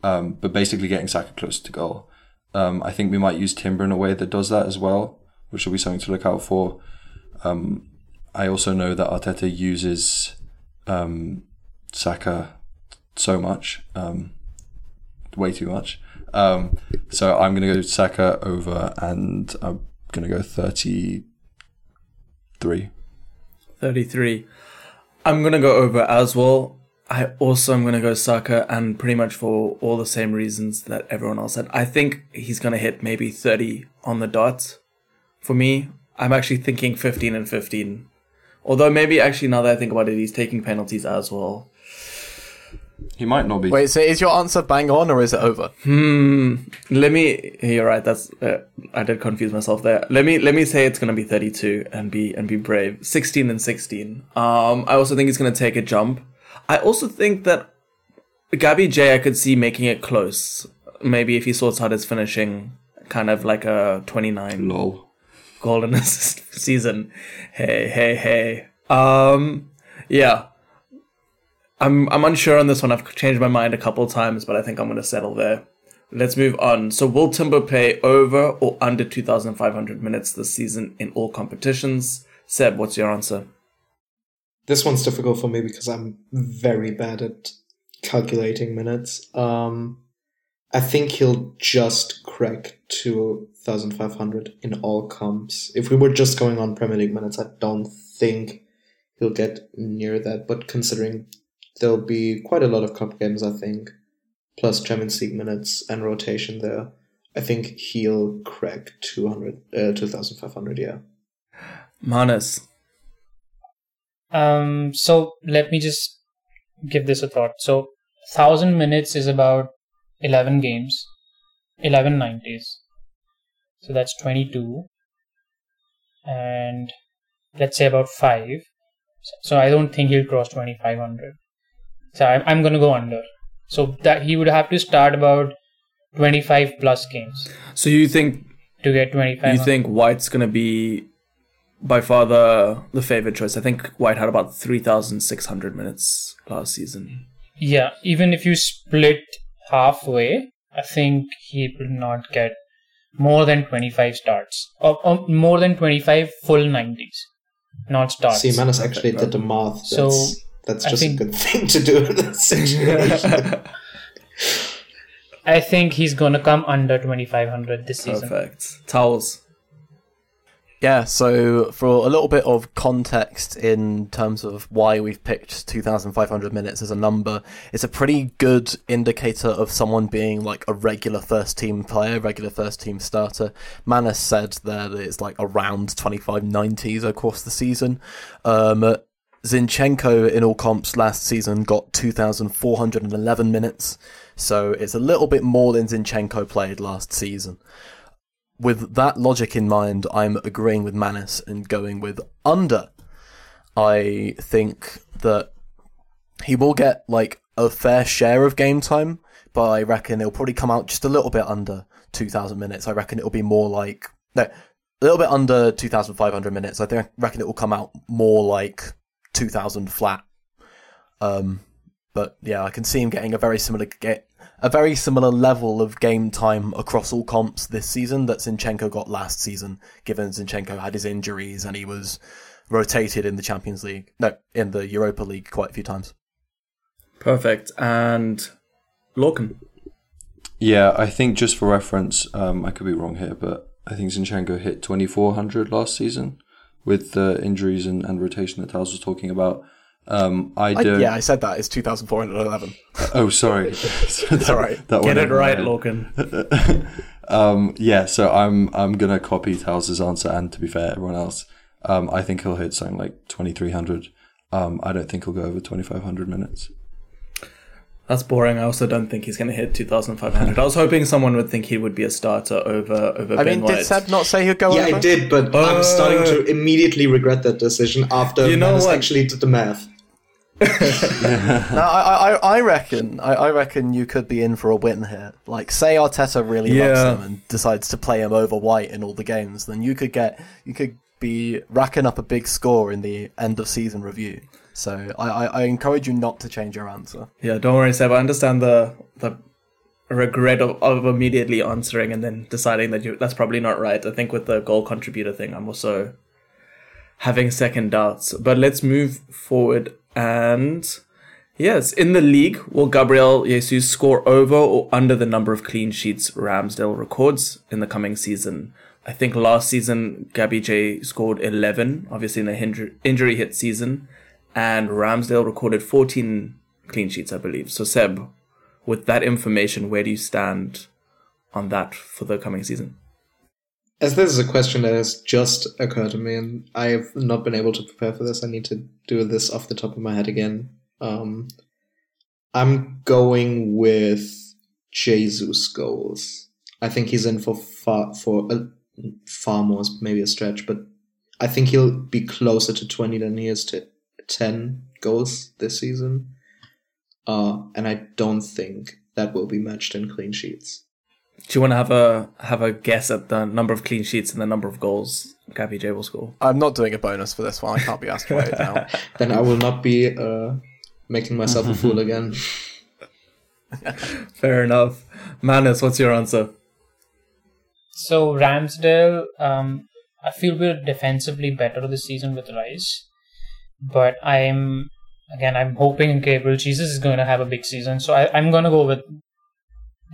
Um, but basically getting Saka close to goal. Um, I think we might use Timber in a way that does that as well, which will be something to look out for. Um, I also know that Arteta uses um, Saka so much, um, way too much. Um, so I'm going to go Saka over, and I'm going to go 33. 33. I'm going to go over as well. I also am going to go Saka, and pretty much for all the same reasons that everyone else said. I think he's going to hit maybe 30 on the dot. For me, I'm actually thinking 15 and 15. Although maybe actually now that I think about it, he's taking penalties as well. He might not be. Wait, so is your answer bang on or is it over? Hmm. Let me. You're right. That's. Uh, I did confuse myself there. Let me. Let me say it's gonna be 32 and be and be brave. 16 and 16. Um. I also think he's gonna take a jump. I also think that Gabby J. I could see making it close. Maybe if he sorts out his finishing, kind of like a 29 Lol. golden assist season. Hey, hey, hey. Um, yeah. I'm I'm unsure on this one. I've changed my mind a couple times, but I think I'm going to settle there. Let's move on. So, will Timber play over or under 2,500 minutes this season in all competitions? Seb, what's your answer? This one's difficult for me because I'm very bad at calculating minutes. Um, I think he'll just crack 2,500 in all comps. If we were just going on Premier League minutes, I don't think he'll get near that. But considering there'll be quite a lot of cup games, I think, plus Champions League minutes and rotation there, I think he'll crack 200, uh, 2,500, yeah. Manas. Um, so let me just give this a thought. So, thousand minutes is about eleven games, eleven nineties. So that's twenty-two, and let's say about five. So I don't think he'll cross twenty-five hundred. So I'm I'm gonna go under. So that he would have to start about twenty-five plus games So you think to get twenty-five. you think White's going to be by far the the favorite choice? I think White had about 3,600 minutes last season. Yeah, even if you split halfway, I think he will not get more than 25 starts. Or, or more than 25 full 90s, not starts. See, Manas actually did the math. That's, So, that's just think- a good thing to do in this situation. I think he's gonna come under 2500 this season. Perfect. Towells. Yeah, so for a little bit of context in terms of why we've picked 2,500 minutes as a number, it's a pretty good indicator of someone being like a regular first team player, regular first team starter. Manas said that it's like around 25 90s across the season. Um, Zinchenko in all comps last season got 2,411 minutes, so it's a little bit more than Zinchenko played last season with that logic in mind, I'm agreeing with Manas and going with under. I think that he will get like a fair share of game time, but I reckon it'll probably come out just a little bit under 2,000 minutes. I reckon it'll be more like no, a little bit under 2,500 minutes. I think I reckon it will come out more like 2,000 flat. Um, but yeah, I can see him getting a very similar get a very similar level of game time across all comps this season that Zinchenko got last season, given Zinchenko had his injuries and he was rotated in the Champions League, no, in the Europa League quite a few times. Perfect. And Lorcan. Yeah, I think just for reference, um, I could be wrong here, but I think Zinchenko hit 2,400 last season with the injuries and, and rotation that Tals was talking about. Um, I I, don't. yeah, I said that. It's 2,411. Oh, sorry. That's all right. That Get went it over right, head. Lorcan. Um, yeah, so I'm I'm gonna copy Tals's answer, and to be fair, everyone else, um, I think he'll hit something like 2,300. Um, I don't think he'll go over 2,500 minutes. That's boring. I also don't think he's going to hit 2,500. I was hoping someone would think he would be a starter over over I Ben mean, White. did Seb not say he'd go yeah, over? I did, but I'm starting to immediately regret that decision after You know Manas what? actually did the math. No, I, I, I reckon, I, I reckon you could be in for a win here. Like, say Arteta really loves Yeah. him and decides to play him over White in all the games, then you could get, you could be racking up a big score in the end of season review. So I, I, I encourage you not to change your answer. Yeah, don't worry, Seb. I understand the the regret of, of immediately answering and then deciding that you that's probably not right. I think with the goal contributor thing, I'm also having second doubts. But let's move forward and yes, in the league, will Gabriel Jesus score over or under the number of clean sheets Ramsdale records in the coming season? I think last season Gabby J scored 11, obviously in injury, injury hit season, and Ramsdale recorded 14 clean sheets, I believe. So Seb, with that information, where do you stand on that for the coming season? As this is a question that has just occurred to me, and I have not been able to prepare for this, I need to do this off the top of my head again. Um, I'm going with Jesus goals. I think he's in for far for a, far more, maybe a stretch, but I think he'll be closer to 20 than he is to 10 goals this season. Uh, and I don't think that will be matched in clean sheets. Do you want to have a have a guess at the number of clean sheets and the number of goals Gabby J will score? I'm not doing a bonus for this one. I can't be asked to write it down. Then I will not be uh, making myself a fool again. Fair enough. Manas, what's your answer? So Ramsdale, um, I feel we're defensively better this season with Rice, but I'm again I'm hoping Gabriel Jesus is going to have a big season. So I, I'm going to go with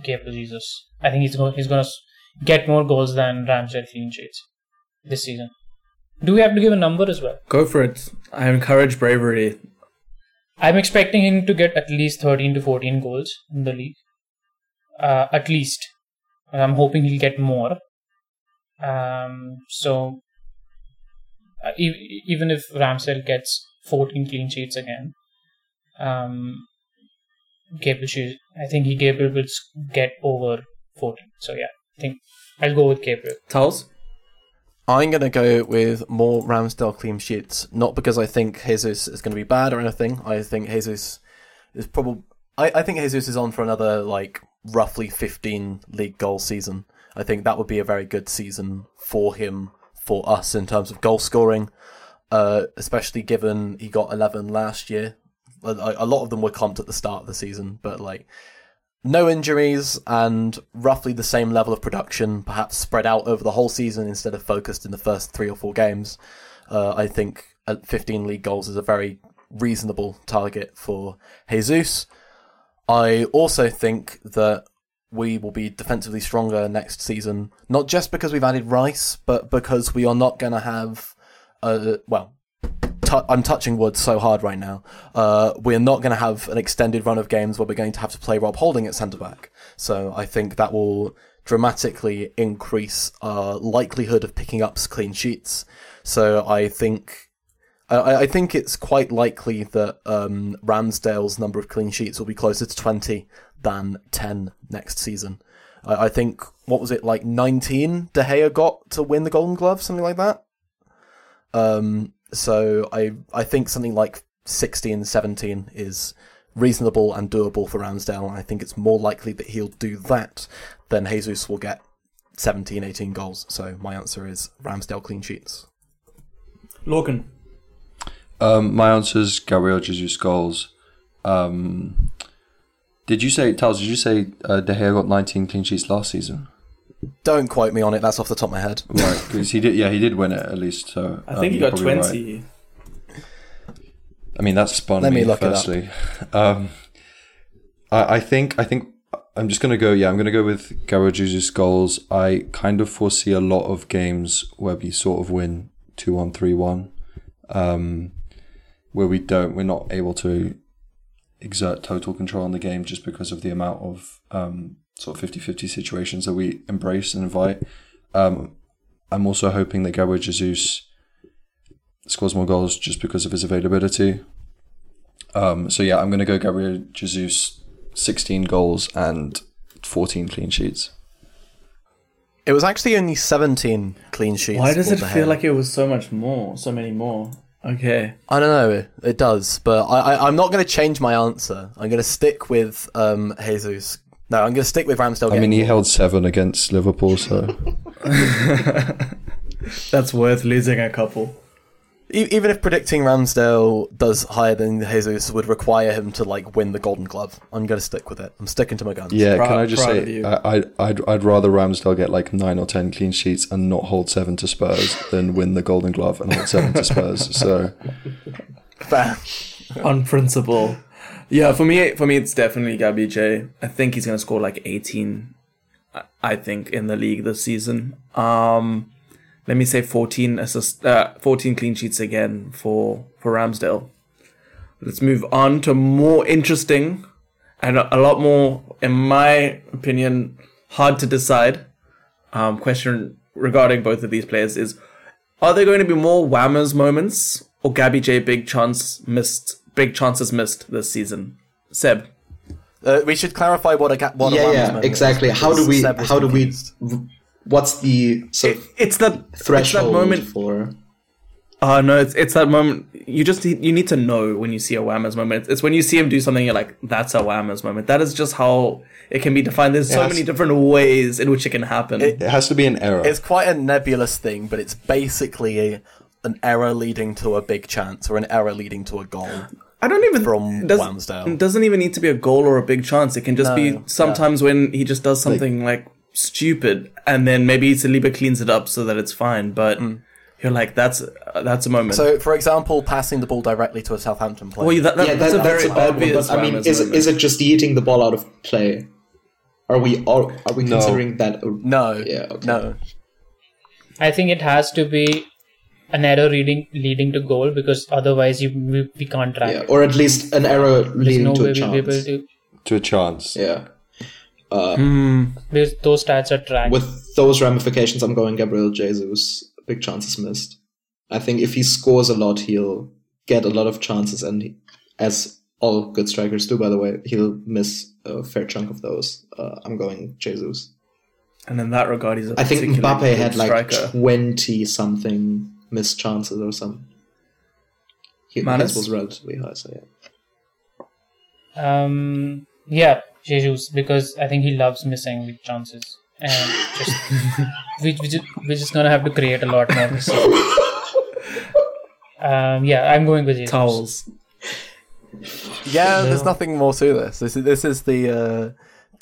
Gabriel Jesus. I think he's going he's going to get more goals than Ramsdale clean sheets this season. Do we have to give a number as well? Go for it. I encourage bravery. I'm expecting him to get at least 13 to 14 goals in the league. Uh, at least. I'm hoping he'll get more. Um, so, uh, e- even if Ramsdale gets 14 clean sheets again, um, Gabriel, should- I think he Gabriel will get over 14. So yeah, I think I'll go with Gabriel. Towells? I'm going to go with more Ramsdale clean sheets, not because I think Jesus is going to be bad or anything. I think Jesus is probably. I, I think Jesus is on for another, like, roughly 15 league goal season. I think that would be a very good season for him, for us, in terms of goal scoring, uh, especially given he got 11 last year. A, a lot of them were comped at the start of the season, but, like, no injuries and roughly the same level of production, perhaps spread out over the whole season instead of focused in the first three or four games. Uh, I think 15 league goals is a very reasonable target for Jesus. I also think that we will be defensively stronger next season, not just because we've added Rice, but because we are not going to have, uh, well, tu- I'm touching wood so hard right now. Uh, we're not going to have an extended run of games where we're going to have to play Rob Holding at centre back. So I think that will dramatically increase our likelihood of picking up clean sheets. So I think. I, I think it's quite likely that um, Ramsdale's number of clean sheets will be closer to 20 than 10 next season. I, I think, what was it, like 19 De Gea got to win the Golden Glove, something like that? Um, so I I think something like 16, 17 is reasonable and doable for Ramsdale, and I think it's more likely that he'll do that than Jesus will get 17, 18 goals. So my answer is Ramsdale clean sheets. Lorcan. Um, my answer is Gabriel Jesus goals. Um, did you say, Tals, did you say uh, De Gea got 19 clean sheets last season? Don't quote me on it. That's off the top of my head. Right, because he did. Yeah, he did win it at least. So I um, think he got 20. right. I mean, that's spun Let me, me look it up. firstly. Um, I, I think. I think. I'm just gonna go. Yeah, I'm gonna go with Gabriel Jesus goals. I kind of foresee a lot of games where we sort of win two one, three one, um, where we don't. We're not able to exert total control on the game just because of the amount of um, sort of 50-50 situations that we embrace and invite. Um, I'm also hoping that Gabriel Jesus scores more goals just because of his availability. Um, so yeah, I'm going to go Gabriel Jesus, 16 goals and 14 clean sheets. It was actually only 17 clean sheets. Why does it feel Gea. like it was so much more? So many more. Okay. I don't know. It, it does, but I, I, I'm not going to change my answer. I'm going to stick with um, Jesus. No, I'm going to stick with Ramsdale. I mean, he more. held seven against Liverpool, so That's worth losing a couple. E- even if predicting Ramsdale does higher than Jesus would require him to like win the Golden Glove, I'm going to stick with it. I'm sticking to my guns. yeah. Proud- can I just proud of say, you. I, I'd, I'd I'd rather Ramsdale get like nine or ten clean sheets and not hold seven to Spurs than win the Golden Glove and hold seven to Spurs. So Fair. On principle. Yeah, for me, for me, it's definitely Gabi J. I think he's gonna score like 18. I- I think in the league this season. Um, let me say 14 assist, uh, 14 clean sheets again for for Ramsdale. Let's move on to more interesting and a, a lot more, in my opinion, hard to decide. Um, question regarding both of these players is: Are there going to be more whammers moments or Gabby J big chance missed, big chances missed this season? Seb, Uh, we should clarify what a ga- what a yeah, Wham's yeah, moment is, exactly. How do we? Seb How do we? What's the sort It, it's that It's threshold that moment. for? Oh no, it's it's that moment. You just need, you need to know when you see a Whammers moment. It's when you see him do something, you're like, "That's a Whammers moment." That is just how it can be defined. There's so Yes. many different ways in which it can happen. It- It has to be an error. It's quite a nebulous thing, but it's basically a, an error leading to a big chance or an error leading to a goal. I don't even from does, Whamsdale. It doesn't even need to be a goal or a big chance. It can just No, be yeah. sometimes when he just does something like, stupid, and then maybe Saliba cleans it up so that it's fine. But you're like, that's uh, that's a moment. So, for example, passing the ball directly to a Southampton player. well, that, that, yeah, that's that, a very that's a bad one. obvious. But I mean, is it, moment. is it just eating the ball out of play? Are we are, are we No. considering that? A, no, Yeah, okay. no. I think it has to be an error leading leading to goal because otherwise you we, we can't track. yeah, or at least an error There's leading no to way a we'll be able chance. to to a chance. Yeah. Hmm. because those stats are tracked. With those ramifications, I'm going Gabriel Jesus. Big chances missed. I think if he scores a lot, he'll get a lot of chances, and he, as all good strikers do, by the way, he'll miss a fair chunk of those. Uh, I'm going Jesus. And in that regard, he's a I think Mbappe good had like striker. twenty something missed chances or something. He, Manas? his was relatively high, so yeah. Um, yeah, Jesus, because I think he loves missing big chances, and just we we just we're just gonna have to create a lot more. This um, yeah, I'm going with Jesus. Towells. Yeah, there's nothing more to this. This is this is the uh,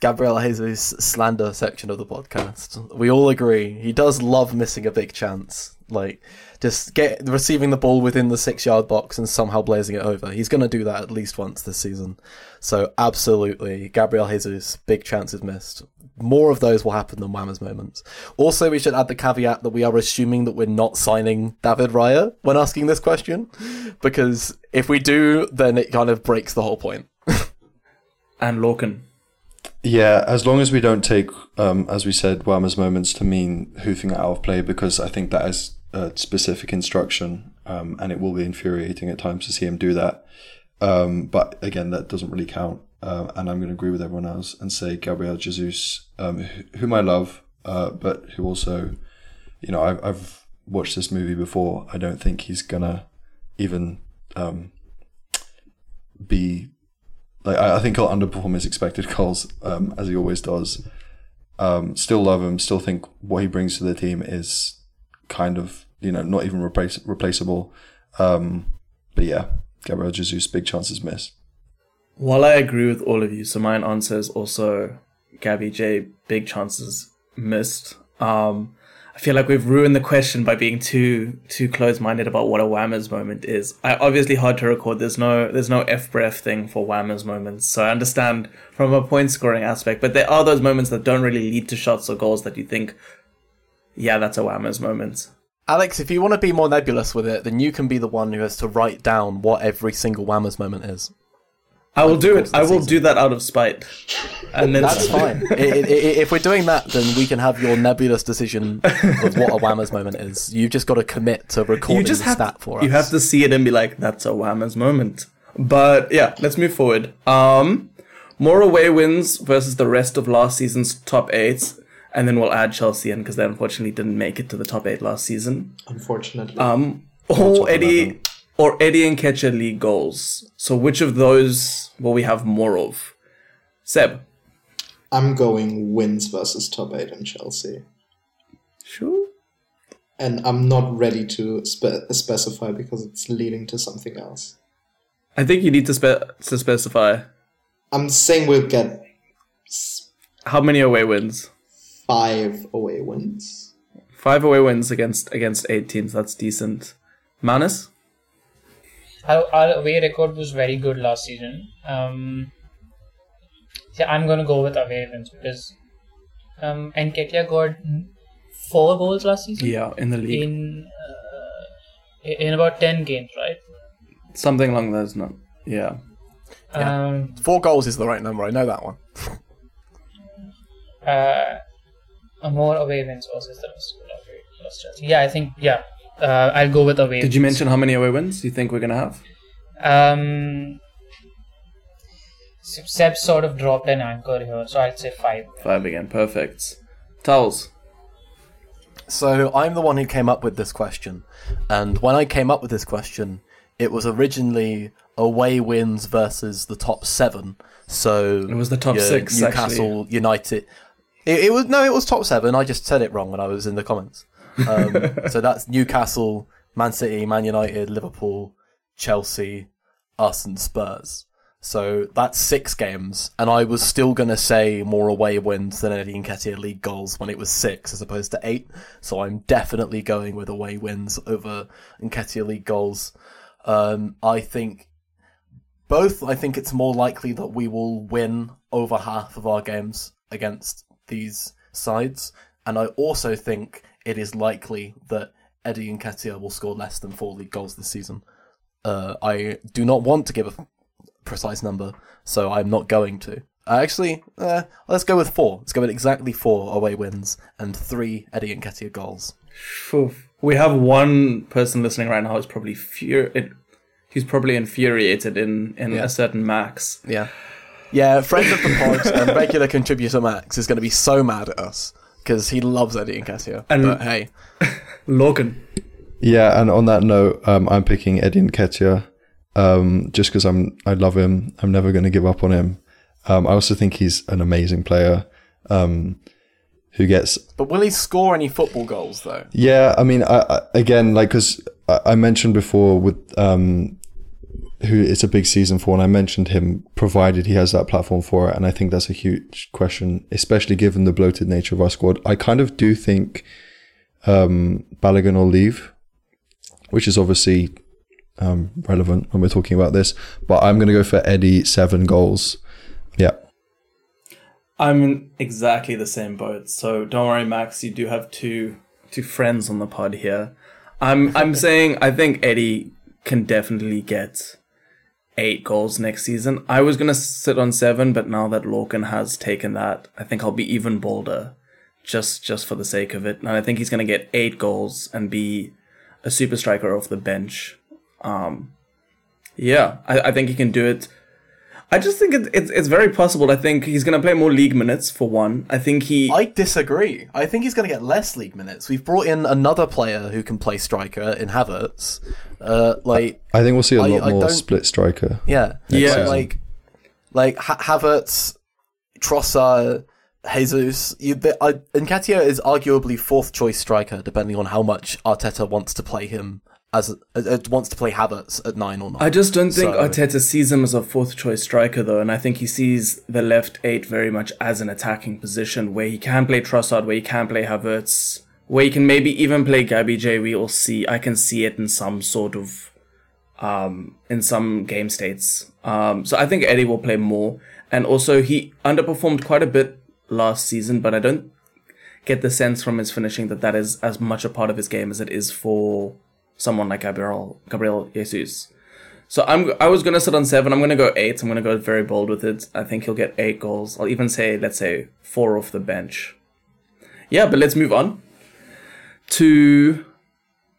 Gabriel Jesus slander section of the podcast. We all agree he does love missing a big chance, like just get receiving the ball within the six yard box and somehow blazing it over. He's going to do that at least once this season. So absolutely, Gabriel Jesus, big chances missed. More of those will happen than Whammer's moments. Also, we should add the caveat that we are assuming that we're not signing David Raya when asking this question, because if we do, then it kind of breaks the whole point. And Lorcan. Yeah, as long as we don't take, um, as we said, Whammer's moments to mean hoofing it out of play, because I think that is a specific instruction, um, and it will be infuriating at times to see him do that. Um, but again, that doesn't really count. Uh, and I'm going to agree with everyone else and say Gabriel Jesus, um, whom I love, uh, but who also, you know, I've, I've watched this movie before. I don't think he's gonna even um, be like I, think he'll underperform his expected goals um, as he always does. Um, still love him. Still think what he brings to the team is kind of you know not even replace, replaceable. Um, but yeah, Gabriel Jesus, big chances missed. While I agree with all of you, so my answer is also Gabby J. Big chances missed. Um, I feel like we've ruined the question by being too too close minded about what a Whammers moment is. I obviously hard to record. There's no there's no FBref thing for Whammers moments. So I understand from a point scoring aspect, but there are those moments that don't really lead to shots or goals that you think, yeah, that's a Whammers moment. Alex, if you want to be more nebulous with it, then you can be the one who has to write down what every single Whammers moment is. I will do it. I will season. do that out of spite. And then That's fine. I- I- I- if we're doing that, then we can have your nebulous decision of what a Whammers moment is. You've just got to commit to recording you have stat for us. you have to see it and be like that's a whammers moment but yeah let's move forward um more away wins versus the rest of last season's top eight and then we'll add chelsea in because they unfortunately didn't make it to the top eight last season. Unfortunately. um or eddie or eddie and Nketiah league goals. So which of those will we have more of? Seb? I'm going wins versus top eight in Chelsea. sure. And I'm not ready to spe- specify because it's leading to something else. i think you need to, spe- to specify. I'm saying we'll get how many away wins five away wins. Five away wins against against eight teams. That's decent. Manas? Our, our away record was very good last season. Um, yeah, I'm gonna go with away wins because um, Nketiah got four goals last season Yeah, in the league. in uh, in about ten games, right? Something along those not. Yeah. Yeah. Um, Four goals is the right number. I know that one. uh, a more away wins versus the rest of the rest Chelsea. Yeah, I think yeah. Uh, I'll go with away. Did you mention how many away wins you think we're gonna have? Um, Seb sort of dropped an anchor here, so I'd say five. Five again. Perfect. Towells. So I'm the one who came up with this question, and when I came up with this question, it was originally away wins versus the top seven. So It was the top your six, Newcastle United. It, it was no, it was top seven. I just said it wrong when I was in the comments. Um, so that's Newcastle, Man City, Man United, Liverpool, Chelsea, us, and Spurs. So that's six games, and I was still going to say more away wins than Eddie Nketiah league goals when it was six as opposed to eight. So I'm definitely going with away wins over Nketiah league goals. Um, I think both. I think it's more likely that we will win over half of our games against these sides, and I also think it is likely that Eddie Nketiah will score less than four league goals this season. Uh, I do not want to give a precise number, so I'm not going to. Uh, actually, uh, let's go with four. Let's go with exactly four away wins and three Eddie Nketiah goals. We have one person listening right now who's probably fur- He's probably infuriated in in Yeah. a certain max. Yeah. Yeah, friend of the pod and regular contributor Max is going to be so mad at us because he loves Eddie and Nketiah. And- but hey, Lorcan. Yeah, and on that note, um, I'm picking Eddie Nketiah um, just because I'm I love him. I'm never going to give up on him. Um, I also think he's an amazing player um, who gets but will he score any football goals though? Yeah, I mean, I, I, again, like because I, I mentioned before with um, who it's a big season for, and I mentioned him provided he has that platform for it, and I think that's a huge question, especially given the bloated nature of our squad. I kind of do think um, Balogun will leave, which is obviously um, relevant when we're talking about this, but I'm going to go for Eddie seven goals. Yeah. I'm in exactly the same boat. So don't worry, Max. You do have two two friends on the pod here. I'm I'm saying I think Eddie can definitely get eight goals next season. I was gonna sit on seven, but now that Lorcan has taken that, I think I'll be even bolder, just just for the sake of it. And I think he's gonna get eight goals and be a super striker off the bench. Um, yeah, I, I think he can do it. I just think it, it's it's very possible. I think he's going to play more league minutes for one. I think he. I disagree. I think he's going to get less league minutes. We've brought in another player who can play striker in Havertz. Uh, like, I think we'll see a lot I more don't- split striker. yeah, Yeah. Like- like, like ha- Havertz, Trossard, Jesus. You, the, uh, Nketiah is arguably fourth choice striker, depending on how much Arteta wants to play him as uh, wants to play Havertz at nine or nine. I just don't think So- Arteta sees him as a fourth choice striker though, and I think he sees the left eight very much as an attacking position where he can play Trossard, where he can play Havertz, where he can maybe even play Gabby J. We will see. I can see it in some sort of, um, in some game states. Um, so I think Eddie will play more, and also he underperformed quite a bit last season, but I don't get the sense from his finishing that that is as much a part of his game as it is for someone like Gabriel Gabriel Jesus. So I'm I was gonna sit on seven. I'm gonna go eight. I'm gonna go very bold with it. I think he'll get eight goals. I'll even say let's say four off the bench. Yeah, but let's move on to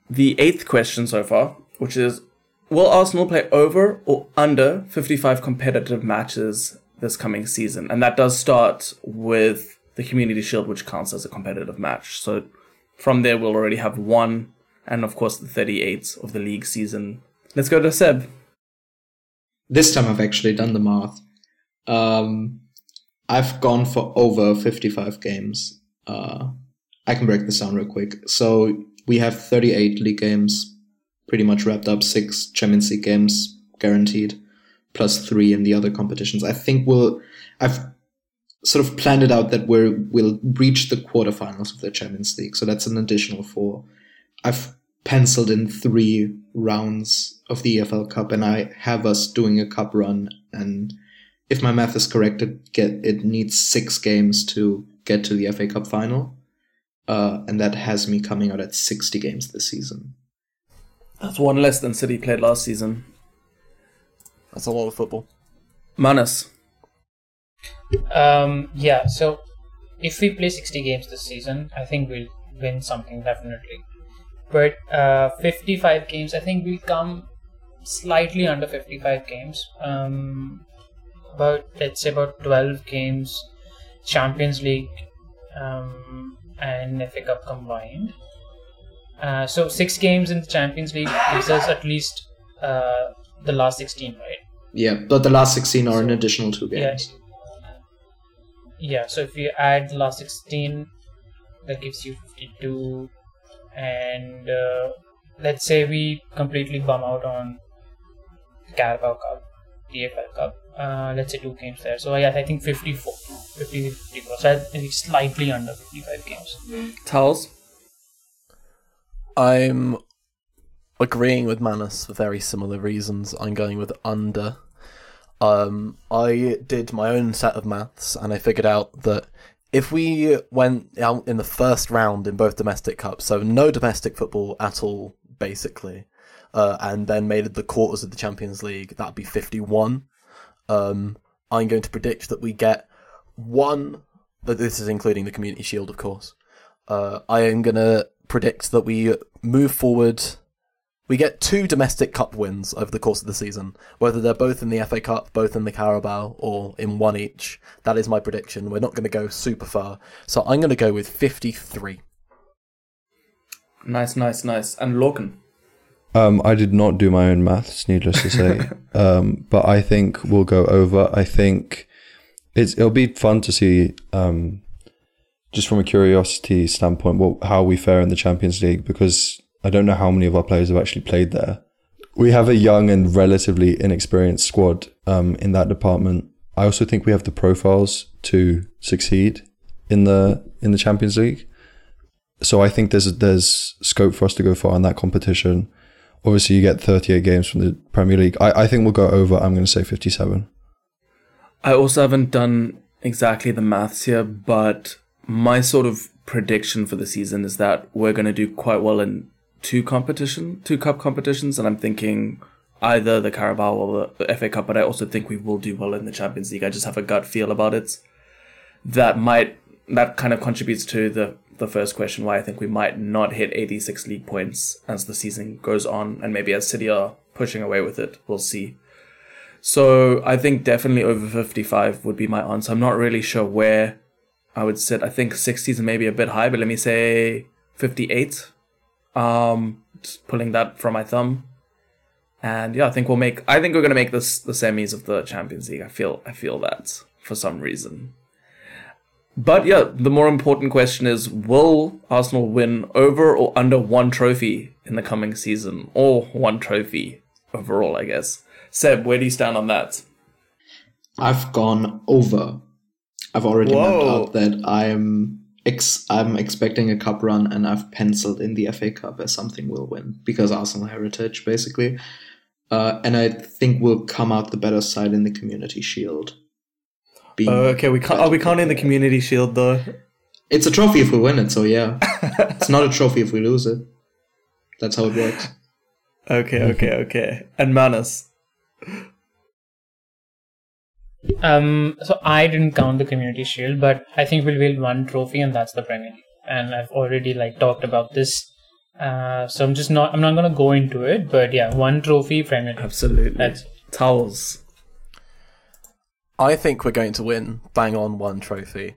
the eighth question so far, which is Will Arsenal play over or under 55 competitive matches this coming season? And that does start with the Community Shield, which counts as a competitive match. So from there, we'll already have one, and of course, the 38th of the league season. Let's go to Seb. This time I've actually done the math. Um, I've gone for over 55 games. Uh, I can break this down real quick. So we have 38 league games pretty much wrapped up, six Champions League games guaranteed, plus three in the other competitions. I think we'll, I've sort of planned it out that we're, we'll reach the quarterfinals of the Champions League. So that's an additional four. I've penciled in three rounds of the EFL Cup, and I have us doing a cup run. And if my math is correct, it get it needs six games to get to the FA Cup final, uh, and that has me coming out at sixty games this season. That's one less than City played last season. That's a lot of football. Manas. Um, yeah, so if we play 60 games this season, I think we'll win something definitely. But uh, 55 games, I think we'll come slightly under 55 games. Um, about let's say about twelve games, Champions League, um, and FA Cup combined. Uh, so six games in the Champions League gives us at least uh, the last sixteen, right? Yeah, but the last 16 are an additional two Yeah. games. Yeah. So if you add the last sixteen, that gives you fifty-two, and uh, let's say we completely bum out on the Carabao Cup, Cup. Uh, let's say two games there. So yeah, I think 54, 50, 54. So slightly under 55 games. Towells. I'm agreeing with Manas for very similar reasons. I'm going with under. Um, I did my own set of maths and I figured out that if we went out in the first round in both domestic cups, so no domestic football at all, basically, uh, and then made it the quarters of the Champions League, that'd be 51. Um, I'm going to predict that we get one, but this is including the Community Shield, of course. Uh, I am going to predict that we move forward. We get two domestic cup wins over the course of the season, whether they're both in the FA Cup, both in the Carabao, or in one each. That is my prediction. We're not going to go super far, so I'm going to go with 53. Nice, nice, nice. And Lorcan. Um, I did not do my own maths, needless to say, um, but I think we'll go over. I think it's it'll be fun to see, um, just from a curiosity standpoint, what how we fare in the Champions League because I don't know how many of our players have actually played there. We have a young and relatively inexperienced squad um, in that department. I also think we have the profiles to succeed in the in the Champions League. So I think there's there's scope for us to go far in that competition. Obviously, you get 38 games from the Premier League. I, I think we'll go over. I'm going to say 57. I also haven't done exactly the maths here, but my sort of prediction for the season is that we're going to do quite well in two competition, two cup competitions, and I'm thinking either the Carabao or the FA Cup, but I also think we will do well in the Champions League. I just have a gut feel about it. That might that kind of contributes to the the first question why I think we might not hit 86 league points as the season goes on, and maybe as City are pushing away with it, we'll see. So I think definitely over 55 would be my answer. I'm not really sure where I would sit. I think 60 is maybe a bit high, but let me say 58. Um, just pulling that from my thumb. And yeah, I think we'll make. I think we're gonna make this the semis of the Champions League. I feel. I feel that for some reason. But yeah, the more important question is: Will Arsenal win over or under one trophy in the coming season, or one trophy overall? I guess. Seb, where do you stand on that? I've gone over. I've already Whoa. mapped out that I'm ex- I'm expecting a cup run, and I've penciled in the FA Cup as something we'll win because Arsenal heritage, basically. Uh, and I think we'll come out the better side in the Community Shield. Oh, okay, we can't. Are we counting the Community Shield though? It's a trophy if we win it, so yeah. it's not a trophy if we lose it. That's how it works. Okay, okay, okay. And Manas. Um, so I didn't count the Community Shield, but I think we'll win one trophy, and that's the Premier League. And I've already like talked about this, uh, so I'm just not. I'm not gonna go into it, but yeah, one trophy, Premier League. Absolutely. That's Towells. I think we're going to win bang on one trophy.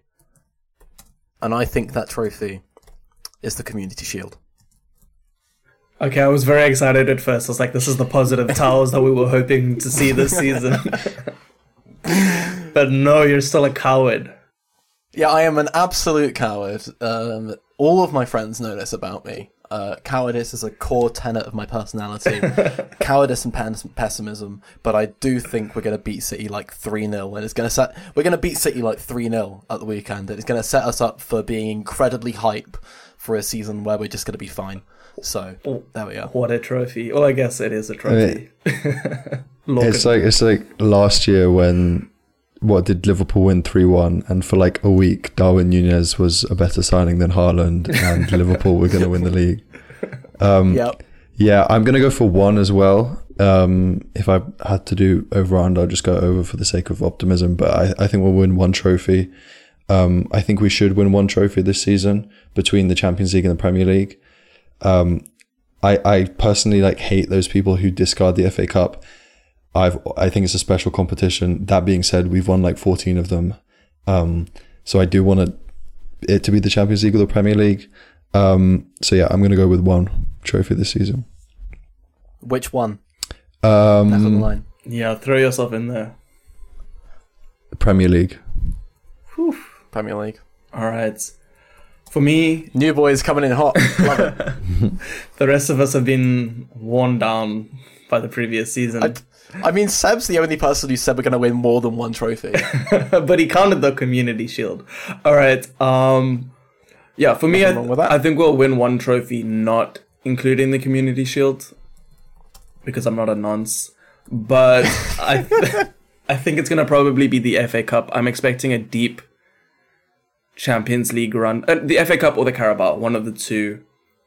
And I think that trophy is the Community Shield. Okay, I was very excited at first. I was like, this is the positive Towells that we were hoping to see this season. but no, you're still a coward. Yeah, I am an absolute coward. Um, all of my friends know this about me. Uh, cowardice is a core tenet of my personality. cowardice and pes- pessimism. But I do think we're going to beat City like 3 0. And it's going to set. We're going to beat City like 3 0 at the weekend. And it's going to set us up for being incredibly hype for a season where we're just going to be fine. So, there we are. What a trophy. Well, I guess it is a trophy. Look It's like it's like last year when what did Liverpool win three one, and for like a week, Darwin Nunez was a better signing than Haaland, and Liverpool were going to win the league. Um, Yep. Yeah, I'm going to go for one as well. Um, if I had to do over under, I'll just go over for the sake of optimism. But I, I think we'll win one trophy. Um, I think we should win one trophy this season between the Champions League and the Premier League. Um, I, I personally like hate those people who discard the FA Cup. I've I think it's a special competition. That being said, we've won like 14 of them. Um, so I do want it, it to be the Champions League or the Premier League. Um, so yeah, I'm going to go with one trophy this season. Which one? Back on the Um, line. Yeah, throw yourself in there. Premier League. Premier League. All right. For me, New boys coming in hot. Love it. the rest of us have been worn down by the previous season. I, I mean, Seb's the only person who said we're going to win more than one trophy. but he counted the community shield. All right. Um, yeah, for me, I. I think we'll win one trophy, not including the community shield, because I'm not a nonce. But I, I think it's gonna probably be the FA Cup. I'm expecting a deep Champions League run, uh, the FA Cup or the Carabao, one of the two.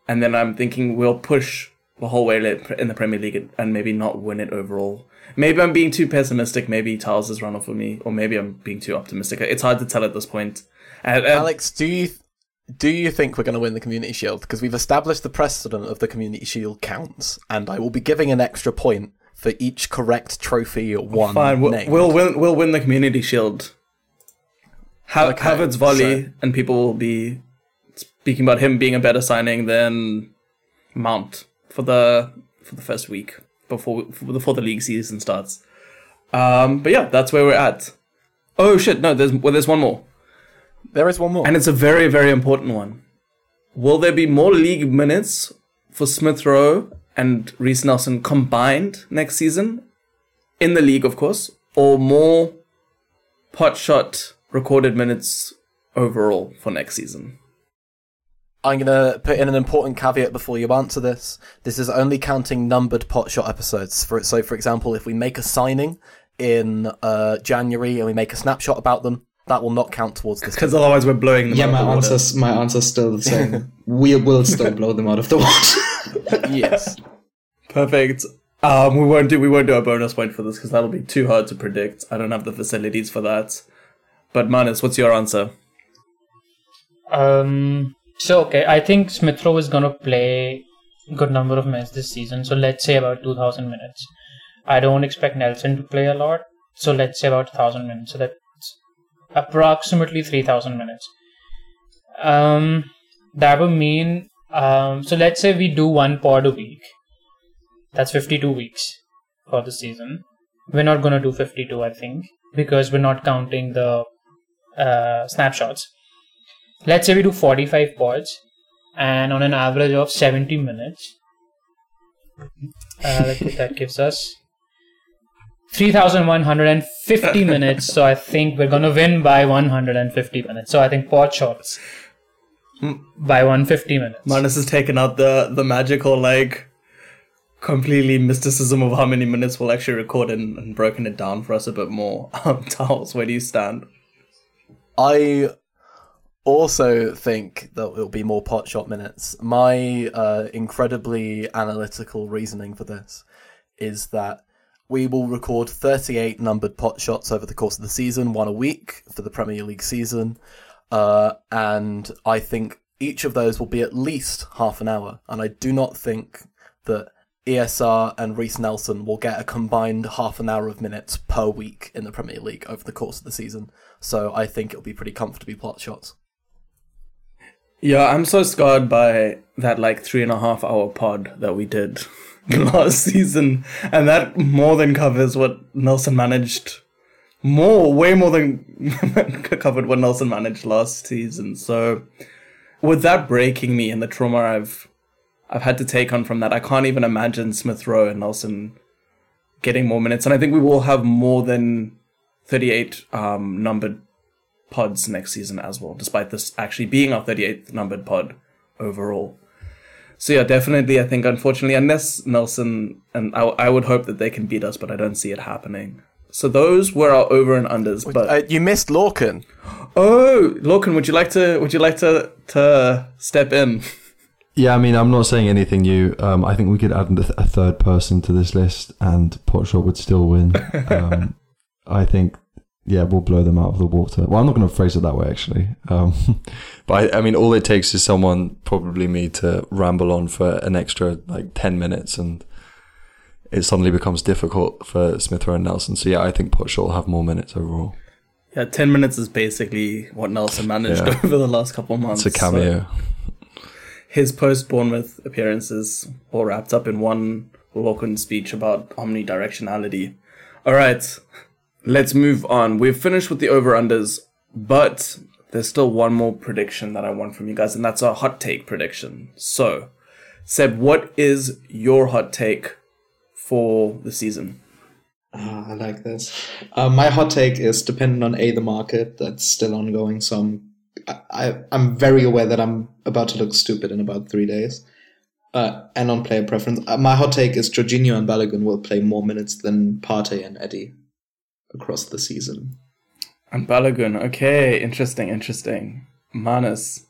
And then I'm thinking we'll push the whole way in the Premier League and maybe not win it overall. Maybe I'm being too pessimistic. Maybe Tiles is run off for me, or maybe I'm being too optimistic. It's hard to tell at this point. And- Alex, do you do you think we're going to win the Community Shield? Because we've established the precedent of the Community Shield counts, and I will be giving an extra point for each correct trophy won. fine, we'll, we'll win. We'll win the Community Shield. Ha- Okay, Havertz volley, so- and people will be speaking about him being a better signing than Mount for the for the first week before before the league season starts. Um, but yeah, that's where we're at. Oh shit! No, there's well, there's one more. There is one more. And it's a very, very important one. Will there be more league minutes for Smith Rowe and Reiss Nelson combined next season? In the league, of course, or more pot shot recorded minutes overall for next season? I'm going to put in an important caveat before you answer this. This is only counting numbered pot shot episodes. For so, for example, if we make a signing in uh, January and we make a snapshot about them, that will not count towards this. Because otherwise we're blowing them Yeah, out my of the water. answer's my answer's still the same. we will still blow them out of the water. yes. Perfect. Um, we won't do we won't do a bonus point for this because that'll be too hard to predict. I don't have the facilities for that. But Manas, what's your answer? Um. So okay, I think Smith Rowe is gonna play good number of minutes this season. So let's say about two thousand minutes. I don't expect Nelson to play a lot. So let's say about thousand minutes. So that's approximately three thousand minutes. Um, that would mean um. So let's say we do one pod a week. That's fifty-two weeks for the season. We're not gonna do fifty-two, I think, because we're not counting the uh, snapshots. Let's say we do 45 pods and on an average of 70 minutes. Uh, that, that gives us 3150 minutes. So i think we're gonna win by 150 minutes. So i think pod shots by 150 minutes. Manas has taken out the the magical like completely mysticism of how many minutes we'll actually record and, and broken it down for us a bit more. Um, Towells, where do you stand? I also think that it'll be more pot shot minutes. My uh, incredibly analytical reasoning for this is that we will record 38 numbered pot shots over the course of the season, one a week for the Premier League season. Uh, and I think each of those will be at least half an hour. And I do not think that ESR and Reiss Nelson will get a combined half an hour of minutes per week in the Premier League over the course of the season. So I think it'll be pretty comfortably plot shots. Yeah, I'm so scarred by that like three and a half hour pod that we did last season, and that more than covers what Nelson managed. More, way more than covered what Nelson managed last season. So, with that breaking me and the trauma I've I've had to take on from that, I can't even imagine Smith Rowe and Nelson getting more minutes, and I think we will have more than 38 um, numbered pods next season as well, despite this actually being our 38th numbered pod overall. So yeah, definitely, I think unfortunately, unless Nelson and I, I would hope that they can beat us, but I don't see it happening. So those were our over and unders. But Uh, you missed Lorcan. oh, Lorcan, would you like to? Would you like to to step in? Yeah, I mean, I'm not saying anything new. Um, I think we could add a third person to this list, and Potshot would still win. Um, I think, yeah, we'll blow them out of the water. Well, I'm not going to phrase it that way, actually. Um, but I, I mean, all it takes is someone, probably me, to ramble on for an extra like ten minutes, and it suddenly becomes difficult for Smith Rowe and Nelson. So yeah, I think Poch will have more minutes overall. Yeah, 10 minutes is basically what Nelson managed Yeah. over the last couple of months. It's a cameo. So his post Bournemouth appearances all wrapped up in one Lorcan speech about omnidirectionality. All right, let's move on. We've finished with the over unders, but there's still one more prediction that I want from you guys, and that's a hot take prediction. So, Seb, what is your hot take for the season? Ah, I like this. Uh, my hot take is dependent on a the market that's still ongoing. So I'm I, I I'm very aware that I'm about to look stupid in about three days. Uh, and on player preference, uh, my hot take is Jorginho and Balogun will play more minutes than Partey and Eddie across the season. And Balogun. Okay, interesting, interesting. Manas.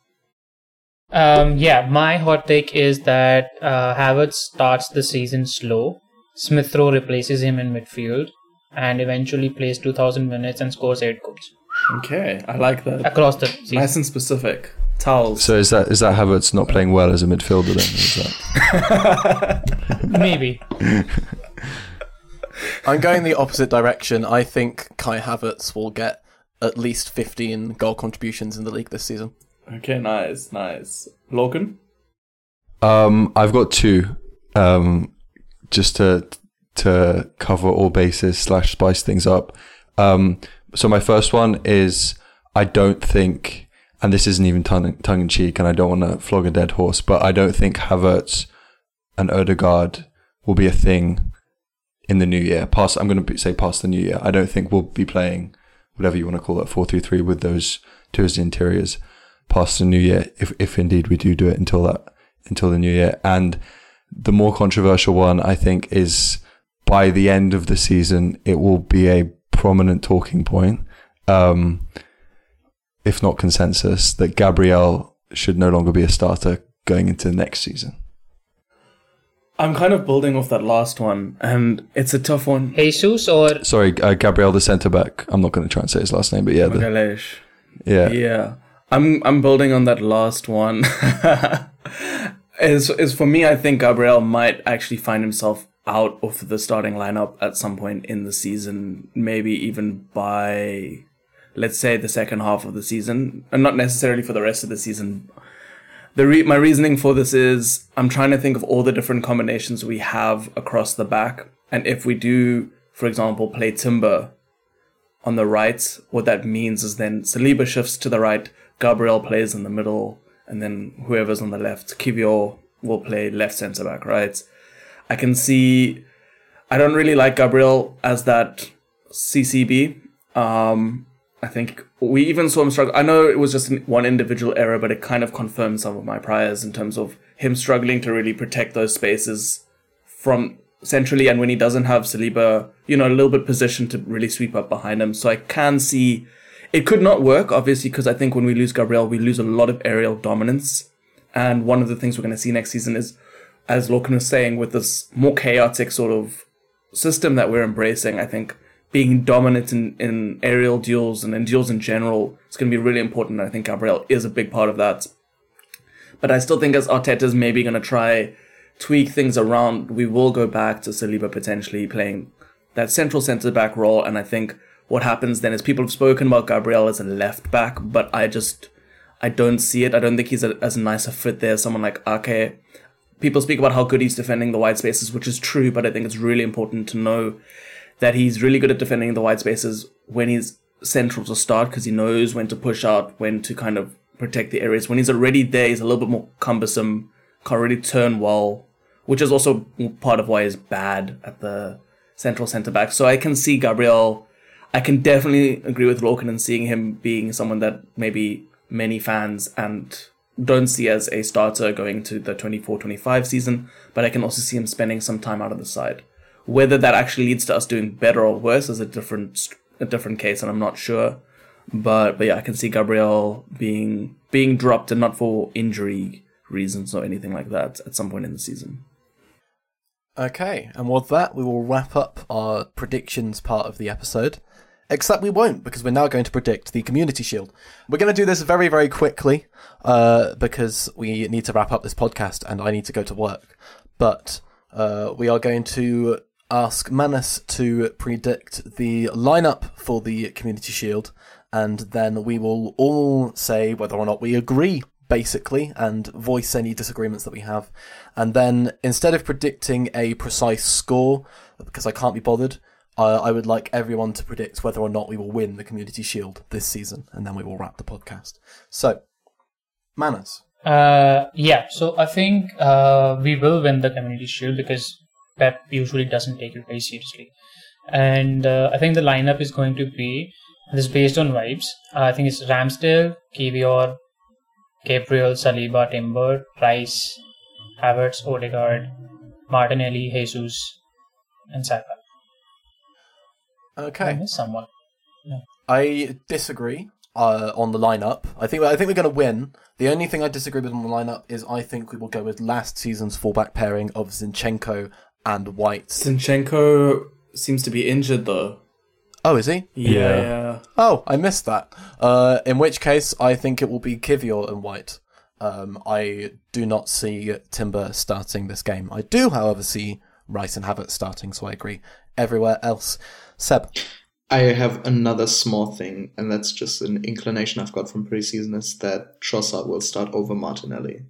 Um, yeah, my hot take is that uh, Havertz starts the season slow. Smith Rowe replaces him in midfield and eventually plays 2,000 minutes and scores 8 goals Okay, I like that. across the season. Nice and specific. Towells. So is that is that Havertz not playing well as a midfielder then? Is that Maybe. I'm going the opposite direction. I think Kai Havertz will get at least 15 goal contributions in the league this season. Okay, nice, nice. Lorcan? Um, I've got two. Um, just to to cover all bases slash spice things up. Um, so my first one is I don't think, and this isn't even tongue tongue in cheek, and I don't want to flog a dead horse, but I don't think Havertz and Odegaard will be a thing in the new year. Past, I'm going to say past the new year. I don't think we'll be playing whatever you want to call it, four three three with those two as the interiors past the new year. If if indeed we do do it until that until the new year, and the more controversial one I think is by the end of the season it will be a prominent talking point, um, if not consensus, that Gabriel should no longer be a starter going into next season. I'm kind of building off that last one, and it's a tough one. Jesus or Sorry, uh, Gabriel, the centre back. I'm not going to try and say his last name, but yeah, the, yeah, Yeah. I'm I'm building on that last one. is is for me I think Gabriel might actually find himself out of the starting lineup at some point in the season, maybe even by let's say the second half of the season, and not necessarily for the rest of the season. The re- my reasoning for this is I'm trying to think of all the different combinations we have across the back, and if we do, for example, play Timber on the right, what that means is then Saliba shifts to the right, Gabriel plays in the middle, and then whoever's on the left, Kivior will play left centre back, right? I can see. I don't really like Gabriel as that CCB. Um, I think we even saw him struggle. I know it was just one individual error, but it kind of confirmed some of my priors in terms of him struggling to really protect those spaces from centrally, and when he doesn't have Saliba, you know, a little bit positioned to really sweep up behind him. So I can see it could not work, obviously, because I think when we lose Gabriel, we lose a lot of aerial dominance. And one of the things we're going to see next season is, as Lorcan was saying, with this more chaotic sort of system that we're embracing, I think being dominant in, in aerial duels and in duels in general is going to be really important. I think Gabriel is a big part of that. But I still think as Arteta's maybe going to try tweak things around, we will go back to Saliba potentially playing that central centre back role. And I think what happens then is people have spoken about Gabriel as a left back, but I just I don't see it. I don't think he's a, as nice a fit there. as Someone like Ake. People speak about how good he's defending the wide spaces, which is true, but I think it's really important to know that he's really good at defending the wide spaces when he's central to start because he knows when to push out, when to kind of protect the areas. When he's already there, he's a little bit more cumbersome, can't really turn well, which is also part of why he's bad at the central centre back. So I can see Gabriel. I can definitely agree with Lorcan in seeing him being someone that maybe many fans and don't see as a starter going to the 24-25 season, but I can also see him spending some time out of the side. Whether that actually leads to us doing better or worse is a different a different case, and I'm not sure. But but yeah, I can see Gabriel being being dropped and not for injury reasons or anything like that at some point in the season. Okay, and with that, we will wrap up our predictions part of the episode. Except we won't, because we're now going to predict the Community Shield. We're going to do this very, very quickly, uh, because we need to wrap up this podcast and I need to go to work. But uh, we are going to ask Manas to predict the lineup for the Community Shield, and then we will all say whether or not we agree, basically, and voice any disagreements that we have. And then instead of predicting a precise score, because I can't be bothered, uh, I would like everyone to predict whether or not we will win the Community Shield this season, and then we will wrap the podcast. So, Manas. Uh, yeah, so I think uh, we will win the Community Shield because Pep usually doesn't take it very seriously. And uh, I think the lineup is going to be this is based on vibes. I think it's Ramsdale, Kivior, Gabriel, Saliba, Timber, Rice, Havertz, Odegaard, Martinelli, Jesus, and Saka. I Okay. missed someone. I disagree uh, on the lineup. I think I think we're going to win. The only thing I disagree with on the lineup is I think we will go with last season's fullback pairing of Zinchenko and White. Zinchenko seems to be injured though. Oh, is he? Yeah, Yeah. yeah. Oh, I missed that. Uh, in which case, I think it will be Kivior and White. Um, I do not see Timber starting this game. I do, however, see Rice and Havertz starting, so I agree. Everywhere else, Seb. I have another small thing, and that's just an inclination I've got from preseason is that Trossard will start over Martinelli.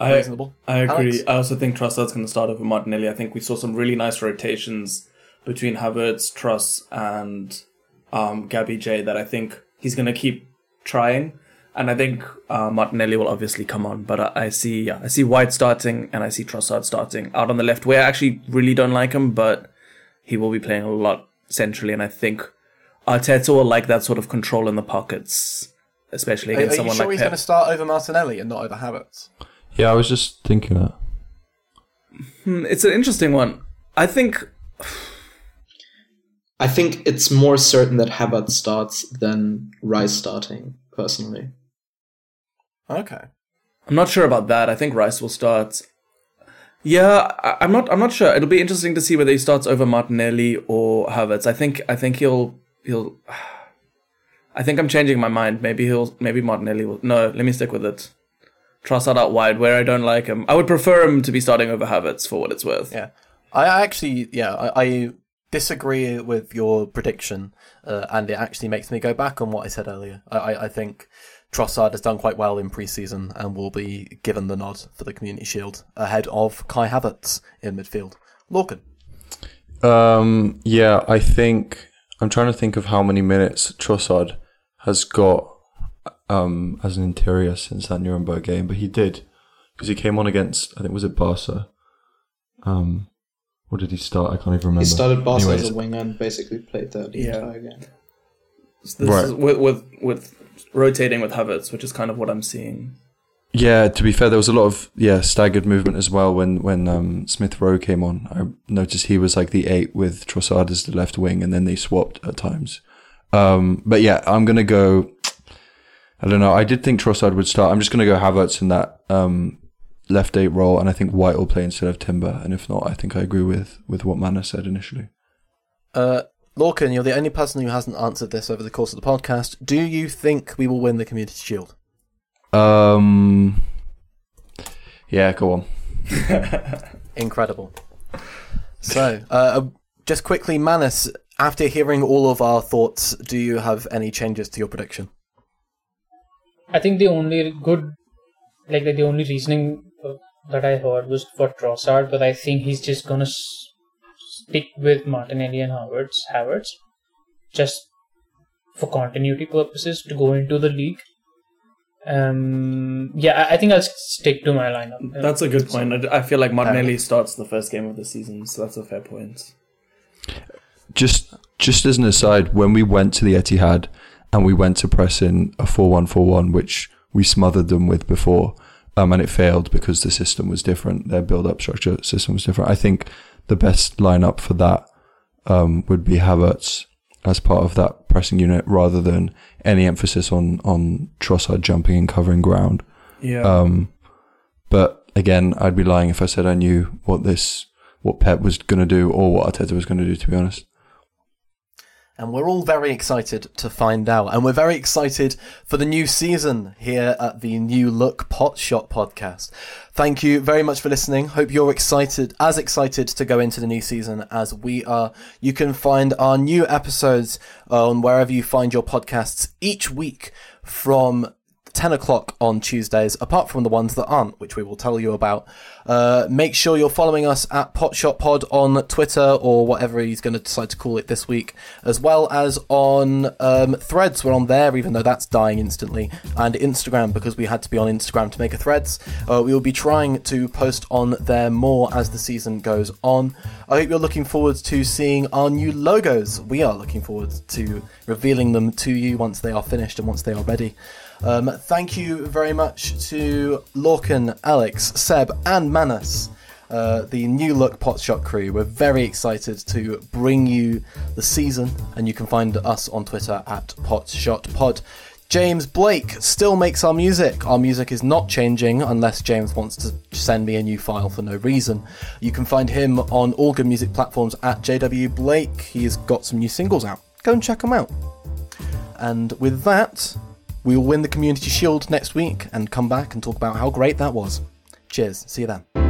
I, Reasonable. I agree. Alex? I also think Trossard's going to start over Martinelli. I think we saw some really nice rotations between Havertz, Truss, and um, Gabby J that I think he's going to keep trying. And I think uh, Martinelli will obviously come on, but I, I see yeah, I see White starting and I see Trossard starting out on the left. Where I actually really don't like him, but he will be playing a lot centrally, and I think Arteta will like that sort of control in the pockets, especially against Are, are against you someone sure like he's Pep. going to start over Martinelli and not over Havertz? Yeah, I was just thinking that. Hmm, It's an interesting one. I think I think it's more certain that Havertz starts than Rice starting, personally. Okay. I'm not sure about that. I think Rice will start. Yeah, I, I'm not. I'm not sure. It'll be interesting to see whether he starts over Martinelli or Havertz. I think. I think he'll. He'll. I think I'm changing my mind. Maybe he'll. Maybe Martinelli will. No, let me stick with it. Trossard out wide, where I don't like him. I would prefer him to be starting over Havertz for what it's worth. Yeah. I actually, yeah, I, I disagree with your prediction, uh, and it actually makes me go back on what I said earlier. I, I, I think Trossard has done quite well in pre-season and will be given the nod for the Community Shield ahead of Kai Havertz in midfield. Lorcan. Um, yeah, I think I'm trying to think of how many minutes Trossard has got um, as an interior since that Nuremberg game, but he did because he came on against I think was it Barca. Um, what did he start? I can't even remember. He started Barca Anyways, as a winger and basically played there the Yeah. entire game. This Right. is with, with with rotating with Havertz, which is kind of what I'm seeing. Yeah, to be fair, there was a lot of yeah staggered movement as well when when um, Smith Rowe came on. I noticed he was like the eight with Trossard as the left wing, and then they swapped at times. Um, but yeah, I'm gonna go. I don't know. I did think Trossard would start. I'm just gonna go Havertz in that um, left eight role, and I think White will play instead of Timber. And if not, I think I agree with with what Manas said initially. Uh, Lorcan, you're the only person who hasn't answered this over the course of the podcast. Do you think we will win the Community Shield? Um, yeah, go on. Incredible. So, uh, just quickly, Manas, after hearing all of our thoughts, do you have any changes to your prediction? I think the only good, like the only reasoning uh, that I heard was for Trossard, but I think he's just gonna s- stick with Martinelli and Havertz, Havertz, just for continuity purposes to go into the league. Um, yeah, I, I think I'll stick to my lineup. That's a good point. I, I feel like Martinelli starts the first game of the season, so that's a fair point. just just as an aside, when we went to the Etihad and we went to press in a four one four one, which we smothered them with before, um, and it failed because the system was different. Their build up structure system was different. I think the best lineup for that um, would be Havertz as part of that pressing unit, rather than any emphasis on on Trossard jumping and covering ground. Yeah. Um, but again, I'd be lying if I said I knew what this what Pep was going to do or what Arteta was going to do. To be honest. And we're all very excited to find out. And we're very excited for the new season here at the New Look Pot Shot podcast. Thank you very much for listening. Hope you're excited, as excited to go into the new season as we are. You can find our new episodes on wherever you find your podcasts each week from 10 o'clock on Tuesdays, apart from the ones that aren't, which we will tell you about. Uh, make sure you're following us at Potshot Pod on Twitter or whatever he's going to decide to call it this week, as well as on um, Threads. We're on there, even though that's dying instantly, and Instagram because we had to be on Instagram to make a Threads. Uh, we will be trying to post on there more as the season goes on. I hope you're looking forward to seeing our new logos. We are looking forward to revealing them to you once they are finished and once they are ready. Um, thank you very much to Lorcan, Alex, Seb, and Manas, uh, the new look Potshot crew. We're very excited to bring you the season, and you can find us on Twitter at PotshotPod. James Blake still makes our music. Our music is not changing unless James wants to send me a new file for no reason. You can find him on all good music platforms at JW Blake. He's got some new singles out. Go and check them out. And with that, we will win the Community Shield next week and come back and talk about how great that was. Cheers. See you then.